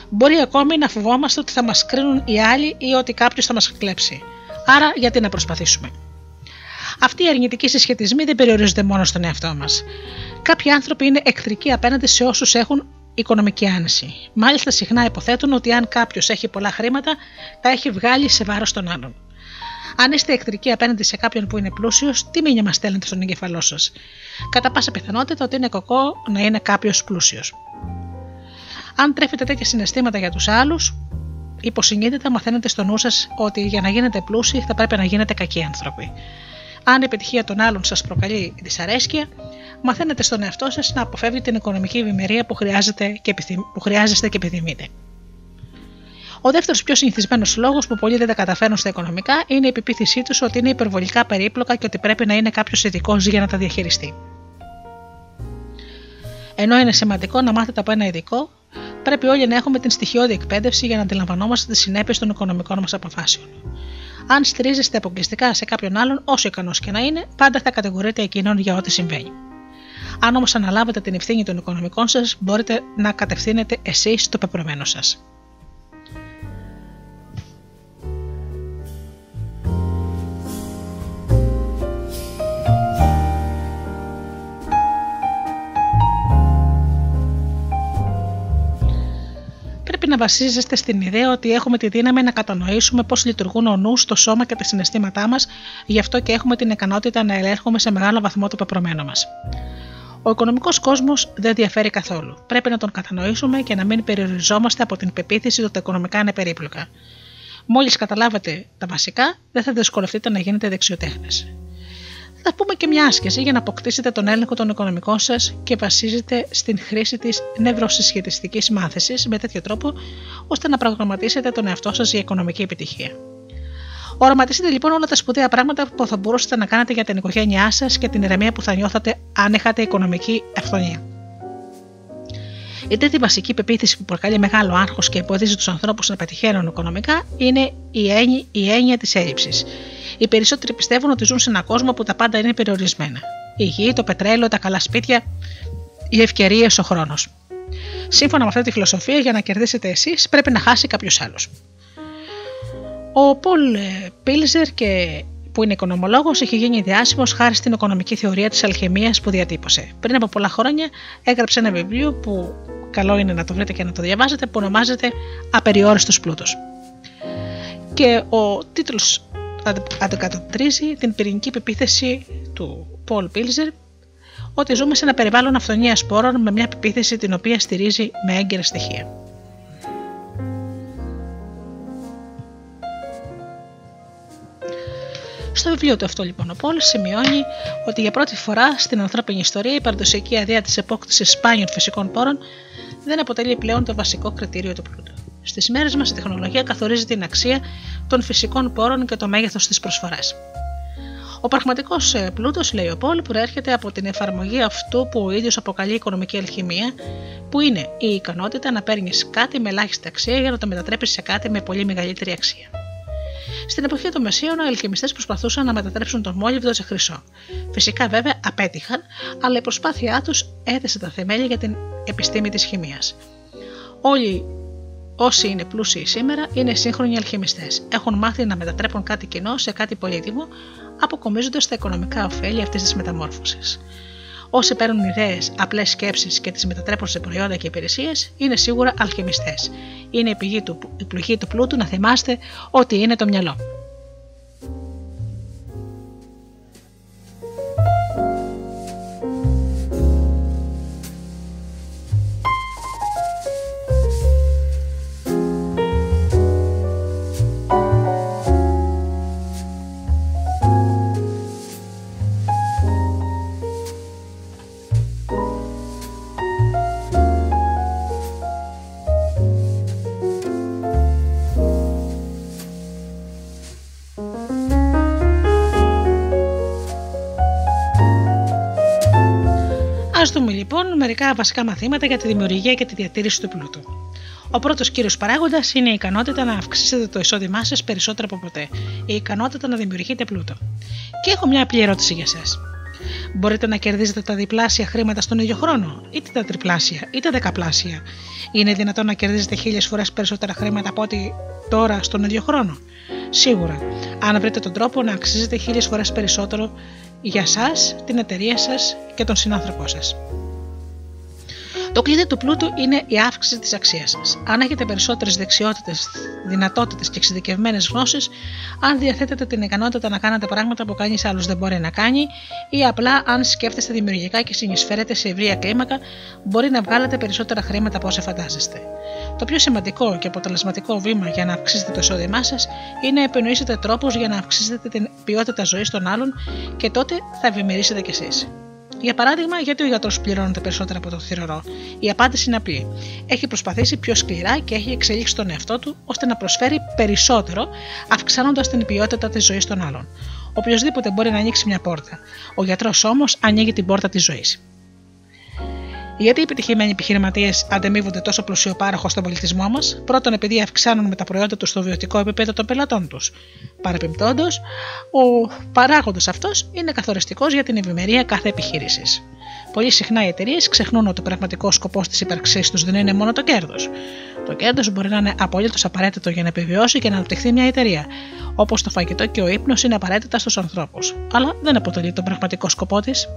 Speaker 2: Μπορεί ακόμη να φοβόμαστε ότι θα μας κρίνουν οι άλλοι ή ότι κάποιος θα μας κλέψει. Άρα γιατί να προσπαθήσουμε; Αυτοί οι αρνητικοί συσχετισμοί δεν περιορίζονται μόνο στον εαυτό μας. Κάποιοι άνθρωποι είναι εχθρικοί απέναντι σε όσους έχουν οικονομική άνεση. Μάλιστα, συχνά υποθέτουν ότι αν κάποιος έχει πολλά χρήματα, τα έχει βγάλει σε βάρος των άλλων. Αν είστε εχθρικοί απέναντι σε κάποιον που είναι πλούσιος, τι μήνυμα στέλνετε στον εγκεφαλό σας; Κατά πάσα πιθανότητα ότι είναι κακό να είναι κάποιος πλούσιος. Αν τρέφετε τέτοια συναισθήματα για τους άλλους, υποσυνείδητα μαθαίνετε στο νου σας ότι για να γίνετε πλούσιοι θα πρέπει να γίνετε κακοί άνθρωποι. Αν η επιτυχία των άλλων σας προκαλεί δυσαρέσκεια, μαθαίνετε στον εαυτό σας να αποφεύγετε την οικονομική ευημερία που, χρειάζεται και επιθυμ... που χρειάζεστε και επιθυμείτε. Ο δεύτερος πιο συνηθισμένος λόγος που πολλοί δεν τα καταφέρνουν στα οικονομικά είναι η πεποίθησή τους ότι είναι υπερβολικά περίπλοκα και ότι πρέπει να είναι κάποιος ειδικός για να τα διαχειριστεί. Ενώ είναι σημαντικό να μάθετε από ένα ειδικό, πρέπει όλοι να έχουμε την στοιχειώδη εκπαίδευση για να αντιλαμβανόμαστε τις συνέπειες των οικονομικών μας αποφάσεων. Αν στηρίζεστε αποκλειστικά σε κάποιον άλλον, όσο ικανός και να είναι, πάντα θα κατηγορείτε εκείνον για ό,τι συμβαίνει. Αν όμως αναλάβετε την ευθύνη των οικονομικών σας, μπορείτε να κατευθύνετε εσείς το πεπρωμένο σας. Πρέπει να βασίζεστε στην ιδέα ότι έχουμε τη δύναμη να κατανοήσουμε πώς λειτουργούν ο νους, το σώμα και τα συναισθήματά μας, γι' αυτό και έχουμε την ικανότητα να ελέγχουμε σε μεγάλο βαθμό το πεπρωμένο μας. Ο οικονομικός κόσμος δεν διαφέρει καθόλου. Πρέπει να τον κατανοήσουμε και να μην περιοριζόμαστε από την πεποίθηση ότι τα οικονομικά είναι περίπλοκα. Μόλις καταλάβετε τα βασικά, δεν θα δυσκολευτείτε να γίνετε δεξιοτέχνες θα πούμε και μια άσκηση για να αποκτήσετε τον έλεγχο των οικονομικών σας και βασίζεται στην χρήση της νευροσυσχετιστικής μάθηση με τέτοιο τρόπο ώστε να προγραμματίσετε τον εαυτό σας για οικονομική επιτυχία. Οραματιστείτε λοιπόν όλα τα σπουδαία πράγματα που θα μπορούσατε να κάνετε για την οικογένειά σας και την ηρεμία που θα νιώθατε αν είχατε οικονομική αυθονία. Η τρίτη βασική πεποίθηση που προκαλεί μεγάλο άγχος και εμποδίζει τους ανθρώπους να πετυχαίνουν οικονομικά είναι η έννοια, η έννοια της έλλειψης. Οι περισσότεροι πιστεύουν ότι ζουν σε έναν κόσμο που τα πάντα είναι περιορισμένα. Η γη, το πετρέλαιο, τα καλά σπίτια, οι ευκαιρίες, ο χρόνος. Σύμφωνα με αυτή τη φιλοσοφία, για να κερδίσετε εσείς, πρέπει να χάσει κάποιος άλλος. Ο Πολ Πίλζερ, και, που είναι οικονομολόγος, έχει γίνει διάσημος χάρη στην οικονομική θεωρία της αλχημίας που διατύπωσε. Πριν από πολλά χρόνια έγραψε ένα βιβλίο που καλό είναι να το βρείτε και να το διαβάζετε, που ονομάζεται Απεριόριστος πλούτος. Και ο τίτλος αντικατοπτρίζει την πυρηνική πεποίθηση του Πολ Πίλζερ ότι ζούμε σε ένα περιβάλλον αυθονίας σπόρων με μια πεποίθηση την οποία στηρίζει με έγκαιρα στοιχεία. Στο βιβλίο του αυτό λοιπόν ο Πολ σημειώνει ότι για πρώτη φορά στην ανθρώπινη ιστορία η παραδοσιακή αδεία της επόκτησης σπάνιων φυσικών πόρων δεν αποτελεί πλέον το βασικό κριτήριο του πλούτου. Στις μέρες μας η τεχνολογία καθορίζει την αξία των φυσικών πόρων και το μέγεθος της προσφοράς. Ο πραγματικός ε, πλούτος, λέει ο Πολ, προέρχεται από την εφαρμογή αυτού που ο ίδιος αποκαλεί οικονομική αλχημία, που είναι η ικανότητα να παίρνεις κάτι με ελάχιστη αξία για να το μετατρέψει σε κάτι με πολύ μεγαλύτερη αξία. Στην εποχή των Μεσίων, οι αλχημιστές προσπαθούσαν να μετατρέψουν τον μόλιβδο σε χρυσό. Φυσικά, βέβαια, απέτυχαν, αλλά η προσπάθειά τους έθεσε τα θεμέλια για την επιστήμη της χημίας. Όλοι Όσοι είναι πλούσιοι σήμερα είναι σύγχρονοι αλχημιστές. Έχουν μάθει να μετατρέπουν κάτι κοινό σε κάτι πολύτιμο, αποκομίζοντας τα οικονομικά ωφέλη αυτής της μεταμόρφωσης. Όσοι παίρνουν ιδέες, απλές σκέψεις και τις μετατρέπουν σε προϊόντα και υπηρεσίες, είναι σίγουρα αλχημιστές. Είναι η πηγή του, η πληγή του πλούτου να θυμάστε ότι είναι το μυαλό. Λοιπόν μερικά βασικά μαθήματα για τη δημιουργία και τη διατήρηση του πλούτου. Ο πρώτος κύριος παράγοντας είναι η ικανότητα να αυξήσετε το εισόδημά σας περισσότερο από ποτέ. Η ικανότητα να δημιουργείτε πλούτο. Και έχω μια απλή ερώτηση για εσά. Μπορείτε να κερδίζετε τα διπλάσια χρήματα στον ίδιο χρόνο, είτε τα τριπλάσια, είτε δεκαπλάσια. Είναι δυνατόν να κερδίζετε χίλιες φορές περισσότερα χρήματα από ό,τι τώρα στον ίδιο χρόνο; Σίγουρα, αν βρείτε τον τρόπο να αξίζετε χίλιες φορές περισσότερο για σας, την εταιρεία σας και τον συνάνθρωπό σας. Το κλειδί του πλούτου είναι η αύξηση της αξίας σας. Αν έχετε περισσότερες δεξιότητες, δυνατότητες και εξειδικευμένες γνώσεις, αν διαθέτετε την ικανότητα να κάνετε πράγματα που κανείς άλλος δεν μπορεί να κάνει, ή απλά αν σκέφτεστε δημιουργικά και συνεισφέρετε σε ευρεία κλίμακα, μπορεί να βγάλετε περισσότερα χρήματα από όσα φαντάζεστε. Το πιο σημαντικό και αποτελεσματικό βήμα για να αυξήσετε το εισόδημά σας είναι να επινοήσετε τρόπους για να αυξήσετε την ποιότητα ζωής των άλλων και τότε θα ευημερήσετε κι εσείς. Για παράδειγμα, γιατί ο γιατρός πληρώνεται περισσότερο από το θηρορό; Η απάντηση είναι απλή. Έχει προσπαθήσει πιο σκληρά και έχει εξελίξει τον εαυτό του ώστε να προσφέρει περισσότερο, αυξάνοντας την ποιότητα της ζωής των άλλων. Οποιοδήποτε μπορεί να ανοίξει μια πόρτα. Ο γιατρός όμως ανοίγει την πόρτα της ζωής. Γιατί οι επιτυχημένοι επιχειρηματίες αντεμείβονται τόσο πλουσιοπάροχο στον πολιτισμό μας, πρώτον επειδή αυξάνουν με τα προϊόντα τους στο βιωτικό επίπεδο των πελατών τους. Παρεπιπτόντως, ο παράγοντας αυτός είναι καθοριστικός για την ευημερία κάθε επιχείρησης. Πολύ συχνά οι εταιρείες ξεχνούν ότι ο πραγματικός σκοπός της ύπαρξής τους δεν είναι μόνο το κέρδος. Το κέρδος μπορεί να είναι απολύτως απαραίτητο για να επιβιώσει και να αναπτυχθεί μια εταιρεία, όπως το φαγητό και ο ύπνος είναι απαραίτητα στους ανθρώπους, αλλά δεν αποτελεί τον πραγματικό σκοπό της.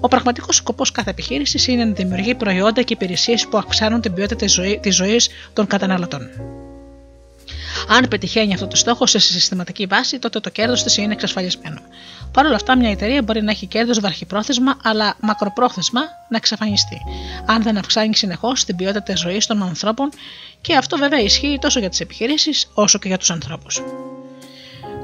Speaker 2: Ο πραγματικός σκοπός κάθε επιχείρησης είναι να δημιουργεί προϊόντα και υπηρεσίες που αυξάνουν την ποιότητα της ζωή των καταναλωτών. Αν πετυχαίνει αυτό το στόχο σε συστηματική βάση, τότε το κέρδος της είναι εξασφαλισμένο. Παρ' όλα αυτά, μια εταιρεία μπορεί να έχει κέρδος βαρχιπρόθεσμα, αλλά μακροπρόθεσμα να εξαφανιστεί, αν δεν αυξάνει συνεχώς την ποιότητα της ζωής των ανθρώπων, και αυτό βέβαια ισχύει τόσο για τις επιχειρήσεις όσο και για τους ανθρώπους.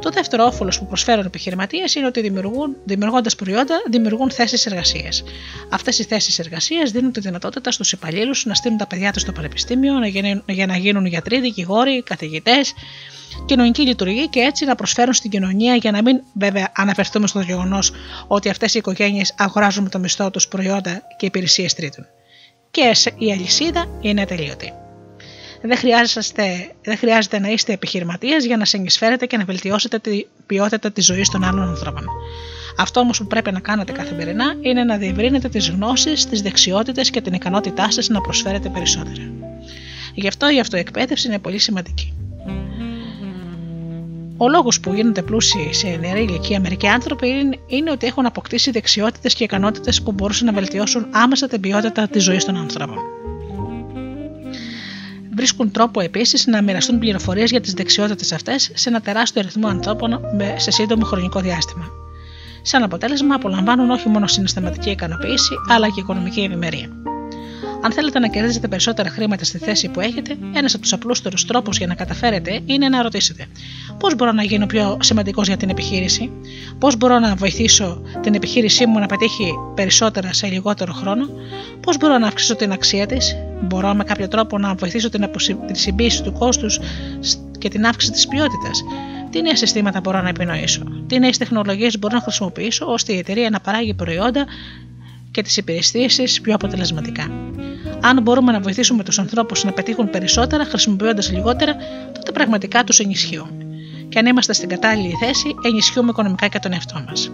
Speaker 2: Το δεύτερο όφελος που προσφέρουν οι επιχειρηματίες είναι ότι δημιουργούν, δημιουργώντας προϊόντα, δημιουργούν θέσεις εργασίας. Αυτές οι θέσεις εργασίας δίνουν τη δυνατότητα στους υπαλλήλους να στείλουν τα παιδιά τους στο πανεπιστήμιο για να γίνουν γιατροί, δικηγόροι, καθηγητές, κοινωνική λειτουργία και έτσι να προσφέρουν στην κοινωνία για να μην βέβαια αναφερθούμε στο γεγονός ότι αυτές οι οικογένειες αγοράζουν με το μισθό τους προϊόντα και υπηρεσίες τρίτων. Και η αλυσίδα είναι ατελείωτη. Δεν, δεν χρειάζεται να είστε επιχειρηματίες για να συνεισφέρετε και να βελτιώσετε την ποιότητα της ζωής των άλλων ανθρώπων. Αυτό όμως που πρέπει να κάνετε καθημερινά είναι να διευρύνετε τις γνώσεις, τις δεξιότητες και την ικανότητά σας να προσφέρετε περισσότερα. Γι' αυτό η αυτοεκπαίδευση είναι πολύ σημαντική. Ο λόγος που γίνονται πλούσιοι σε νεαρή ηλικία μερικοί άνθρωποι είναι ότι έχουν αποκτήσει δεξιότητες και ικανότητες που μπορούσαν να βελτιώσουν άμεσα την ποιότητα της ζωής των ανθρώπων βρίσκουν τρόπο επίσης να μοιραστούν πληροφορίες για τις δεξιότητες αυτές σε ένα τεράστιο αριθμό ανθρώπων σε σύντομο χρονικό διάστημα. Σαν αποτέλεσμα, απολαμβάνουν όχι μόνο συναισθηματική ικανοποίηση, αλλά και οικονομική ευημερία. Αν θέλετε να κερδίσετε περισσότερα χρήματα στη θέση που έχετε, ένας από τους απλούστερους τρόπους για να καταφέρετε είναι να ρωτήσετε: Πώς μπορώ να γίνω πιο σημαντικός για την επιχείρηση, Πώς μπορώ να βοηθήσω την επιχείρησή μου να πετύχει περισσότερα σε λιγότερο χρόνο, Πώς μπορώ να αυξήσω την αξία της, Μπορώ με κάποιο τρόπο να βοηθήσω την, την συμπίεση του κόστους και την αύξηση της ποιότητας; Τι νέα συστήματα μπορώ να επινοήσω, τι νέες τεχνολογίες μπορώ να χρησιμοποιήσω ώστε η εταιρεία να παράγει προϊόντα και τις υπηρεσίες πιο αποτελεσματικά. Αν μπορούμε να βοηθήσουμε τους ανθρώπους να πετύχουν περισσότερα χρησιμοποιώντας λιγότερα, τότε πραγματικά τους ενισχύουμε. Και αν είμαστε στην κατάλληλη θέση, ενισχύουμε οικονομικά και τον εαυτό μας.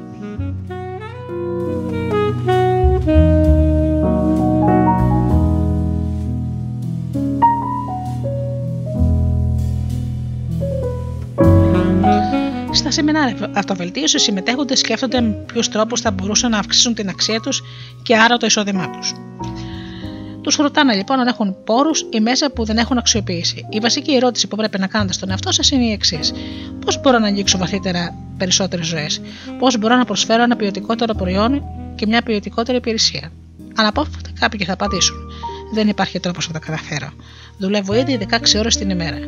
Speaker 2: Στα σεμινάρια αυτοβελτίωση, οι συμμετέχοντες σκέφτονται με ποιου τρόπου θα μπορούσαν να αυξήσουν την αξία τους και άρα το εισόδημά τους. Τους ρωτάνε λοιπόν αν έχουν πόρους ή μέσα που δεν έχουν αξιοποιήσει. Η βασική ερώτηση που πρέπει να κάνετε στον εαυτό σας είναι η εξής: Πώς μπορώ να ανοίξω βαθύτερα περισσότερες ζωές, Πώς μπορώ να προσφέρω ένα ποιοτικότερο προϊόν και μια ποιοτικότερη υπηρεσία; Αναπόφευκτα κάποιοι θα απαντήσουν: Δεν υπάρχει τρόπος να τα καταφέρω. Δουλεύω ήδη 16 ώρες την ημέρα.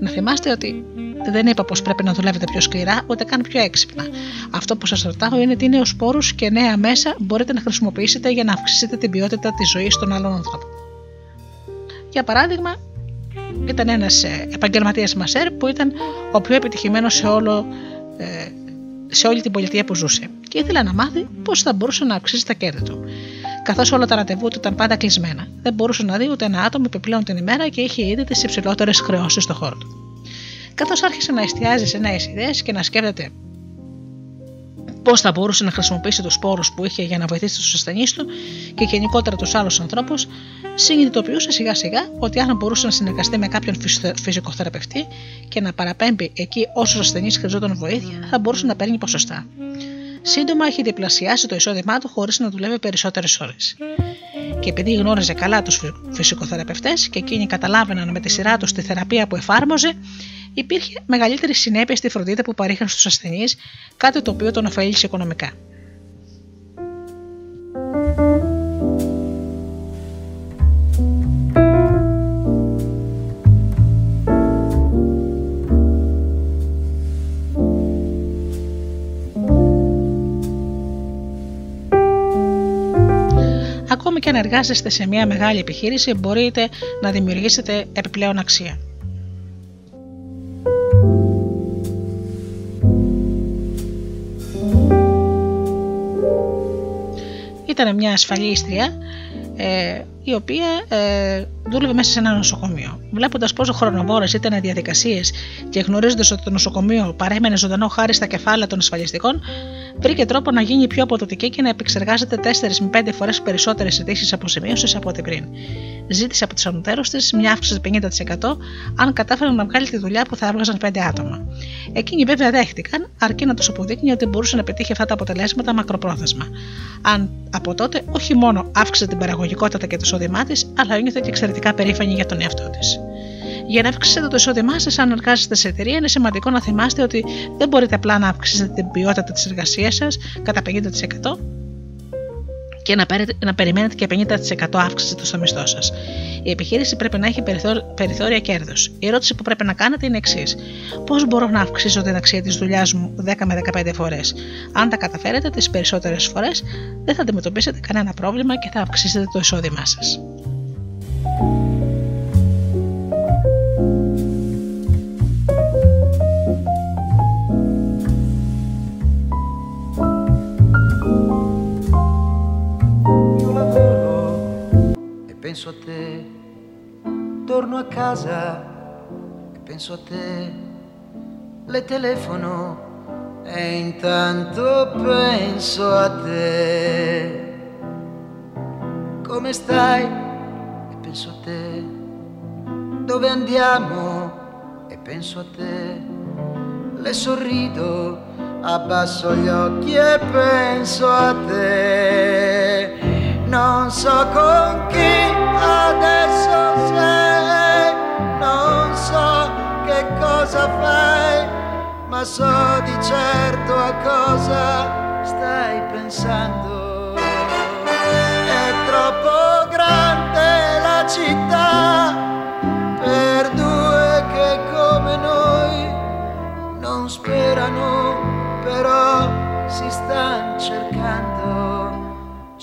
Speaker 2: Να θυμάστε ότι δεν είπα πως πρέπει να δουλεύετε πιο σκληρά, ούτε καν πιο έξυπνα. Αυτό που σας ρωτάω είναι τι νέους πόρου και νέα μέσα μπορείτε να χρησιμοποιήσετε για να αυξήσετε την ποιότητα της ζωής των άλλων ανθρώπων. Για παράδειγμα, ήταν ένας ε, επαγγελματίας μασέρ που ήταν ο πιο επιτυχημένος σε, όλο, ε, σε όλη την πολιτεία που ζούσε και ήθελε να μάθει πώ θα μπορούσε να αυξήσει τα κέρδη του. Καθώς όλα τα ραντεβού του ήταν πάντα κλεισμένα, δεν μπορούσε να δει ούτε ένα άτομο επιπλέον την ημέρα και είχε ήδη τις υψηλότερες χρεώσεις στο χώρο του καθώς άρχισε να εστιάζει σε νέες ιδέες και να σκέφτεται πώς θα μπορούσε να χρησιμοποιήσει τους πόρου που είχε για να βοηθήσει τους ασθενείς του και γενικότερα τους άλλους ανθρώπους, συνειδητοποιούσε σιγά σιγά ότι αν μπορούσε να συνεργαστεί με κάποιον φυσικοθεραπευτή και να παραπέμπει εκεί όσους ασθενείς χρειαζόταν βοήθεια, θα μπορούσε να παίρνει ποσοστά. Σύντομα έχει διπλασιάσει το εισόδημά του χωρίς να δουλεύει περισσότερες ώρες. Και επειδή γνώριζε καλά τους φυσικοθεραπευτές και εκείνοι καταλάβαιναν με τη σειρά τους τη θεραπεία που εφάρμοζε, υπήρχε μεγαλύτερη συνέπεια στη φροντίδα που παρήχαν στους ασθενείς, κάτι το οποίο τον ωφέλησε οικονομικά. Εργάζεστε σε μια μεγάλη επιχείρηση, μπορείτε να δημιουργήσετε επιπλέον αξία. Ήταν μια ασφαλίστρια ε, η οποία ε, δούλευε μέσα σε ένα νοσοκομείο. Βλέποντας πόσο χρονοβόρες ήταν οι διαδικασίες και γνωρίζοντας ότι το νοσοκομείο παρέμενε ζωντανό χάρη στα κεφάλαια των ασφαλιστικών, βρήκε τρόπο να γίνει πιο αποδοτική και να επεξεργάζεται 4 με 5 φορές περισσότερες αιτήσει αποζημίωσης από ό,τι πριν. Ζήτησε από του ανωτέρου της μια αύξηση 50% αν κατάφεραν να βγάλει τη δουλειά που θα έβγαζαν 5 άτομα. Εκείνοι βέβαια δέχτηκαν, αρκεί να τους αποδείκνει ότι μπορούσε να πετύχει αυτά τα αποτελέσματα μακροπρόθεσμα. Αν από τότε όχι μόνο αύξησε την παραγωγικότητα και το εισόδημά της, αλλά ένιωθε και εξαιρετικά περήφανη για τον εαυτό της. Για να αυξήσετε το εισόδημά σας, αν εργάζεστε σε εταιρεία, είναι σημαντικό να θυμάστε ότι δεν μπορείτε απλά να αυξήσετε την ποιότητα της εργασίας σας κατά 50% και να, να περιμένετε και 50% αύξηση στο μισθό σας. Η επιχείρηση πρέπει να έχει περιθώρια κέρδους. Η ερώτηση που πρέπει να κάνετε είναι εξής: Πώς μπορώ να αυξήσω την αξία της δουλειάς μου 10 με 15 φορές; Αν τα καταφέρετε τις περισσότερες φορές, δεν θα αντιμετωπίσετε κανένα πρόβλημα και θα αυξήσετε το εισόδημά σας.
Speaker 10: Penso a te, torno a casa e penso a te, le telefono e intanto penso a te. Come stai? E penso a te. Dove andiamo? E penso a te. Le sorrido, abbasso gli occhi e penso a te non so con chi adesso sei, non so che cosa fai, ma so di certo a cosa stai pensando. È troppo grande la città per due che come noi non sperano, però si stanno cercando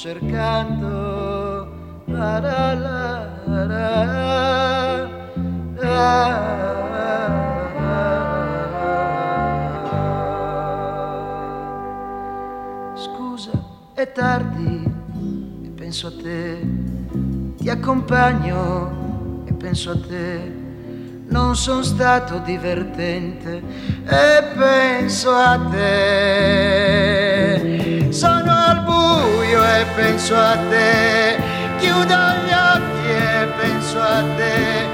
Speaker 10: cercando la la la è tardi e penso a te, ti accompagno e penso a te. Non sono stato divertente e penso a te. Sono al buio e penso a te. Chiudo gli occhi e penso a te.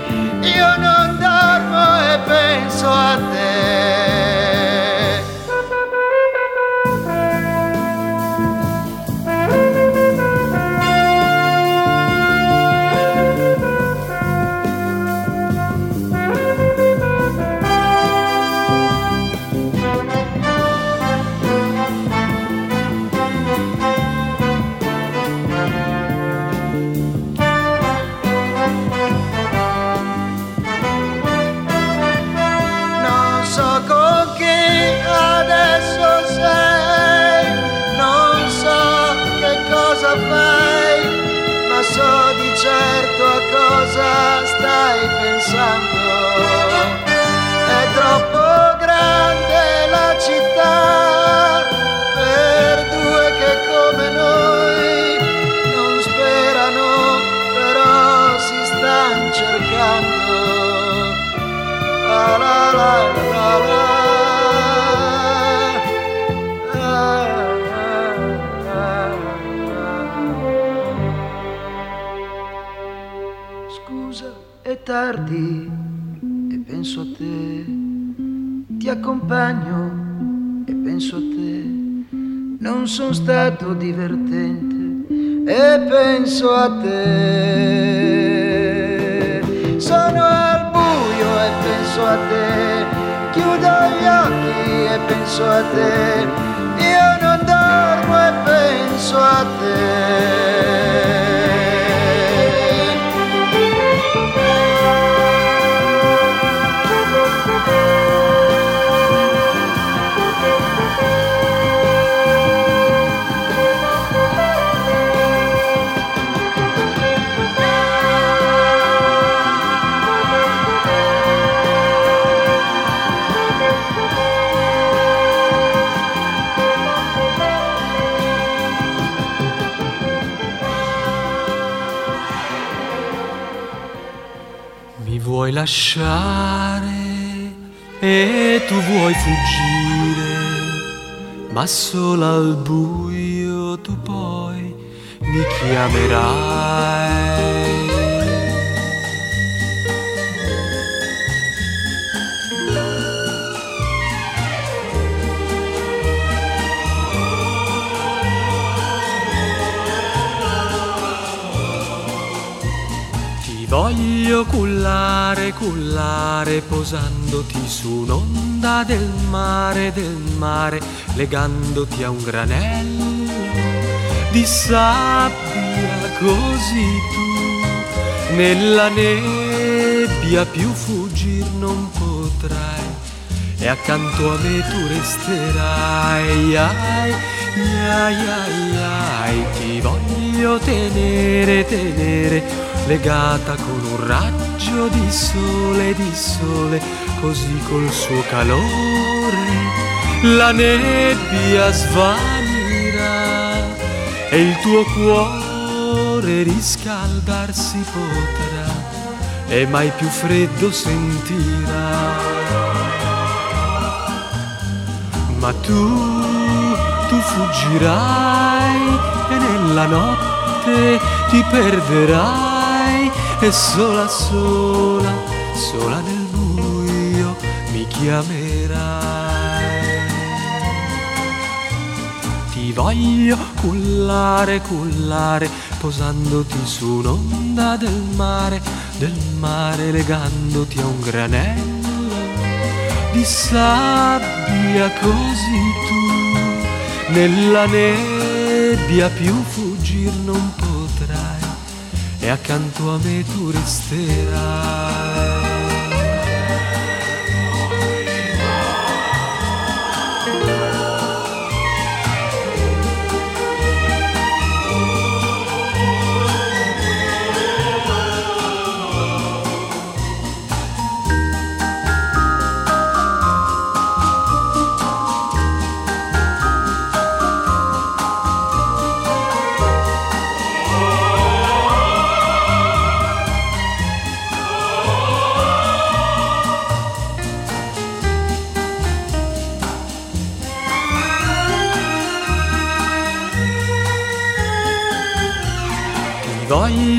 Speaker 10: Io non dormo e penso a te. Te.
Speaker 5: Lasciare e tu vuoi fuggire, ma solo al buio tu poi mi chiamerai. Voglio cullare, cullare, posandoti su un'onda del mare, del mare, legandoti a un granello di sabbia, così tu nella nebbia più fuggir non potrai e accanto a me tu resterai. Ai, ai, ai, ai, ti voglio tenere, tenere, legata con raggio di sole, di sole, così col suo calore la nebbia svanirà e il tuo cuore riscaldarsi potrà e mai più freddo sentirà. Ma tu, tu fuggirai e nella notte ti perderai e sola, sola, sola nel buio mi chiamerai. Ti voglio cullare, cullare, posandoti su un'onda del mare, del mare legandoti a un granello di sabbia così tu nella nebbia più fuggir non potrai e accanto a me tu resterai.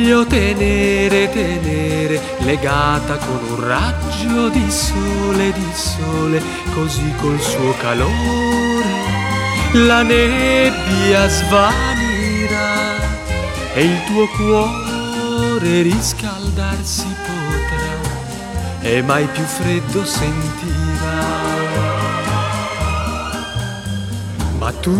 Speaker 5: Voglio tenere, tenere, legata con un raggio di sole, di sole, così col suo calore la nebbia svanirà e il tuo cuore riscaldarsi potrà e mai più freddo sentirà. Ma tu,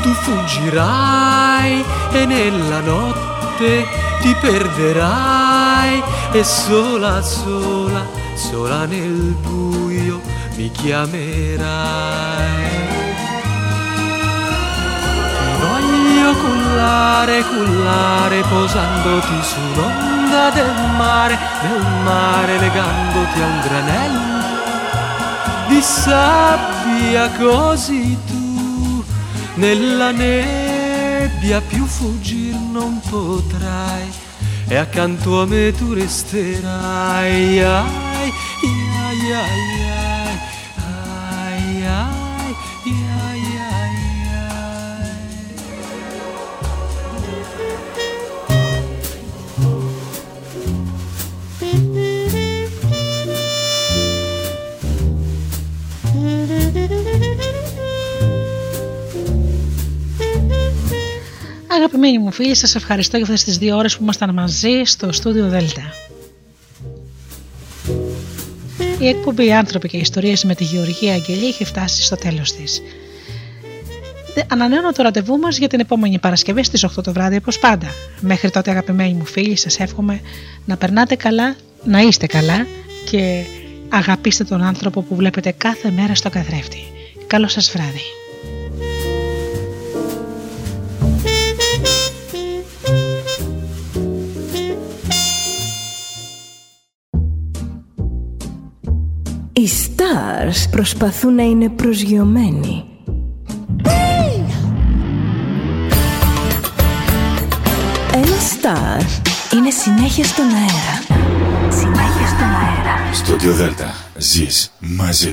Speaker 5: tu fuggirai e nella notte ti perderai e sola, sola, sola nel buio mi chiamerai. Ti voglio cullare, cullare, posandoti su un'onda del mare, del mare, legandoti a un granello di sabbia così tu nella nebbia più fuggir non potrai e accanto a me tu resterai. Ai,
Speaker 2: φίλοι, σας ευχαριστώ για αυτές τις δύο ώρες που ήμασταν μαζί στο στούντιο Δέλτα. Η εκπομπή «Άνθρωποι και ιστορίες» με τη Γεωργία Αγγελή έχει φτάσει στο τέλος της. Ανανέω το ραντεβού μας για την επόμενη Παρασκευή στις 8 το βράδυ όπως πάντα. Μέχρι τότε αγαπημένοι μου φίλοι σας εύχομαι να περνάτε καλά, να είστε καλά και αγαπήστε τον άνθρωπο που βλέπετε κάθε μέρα στο καθρέφτη. Καλό σας βράδυ.
Speaker 11: Οι stars προσπαθούν να είναι προσγειωμένοι. Ένα star είναι συνέχεια στον αέρα. Συνέχεια στον αέρα.
Speaker 1: Στο Δέλτα ζεις μαζί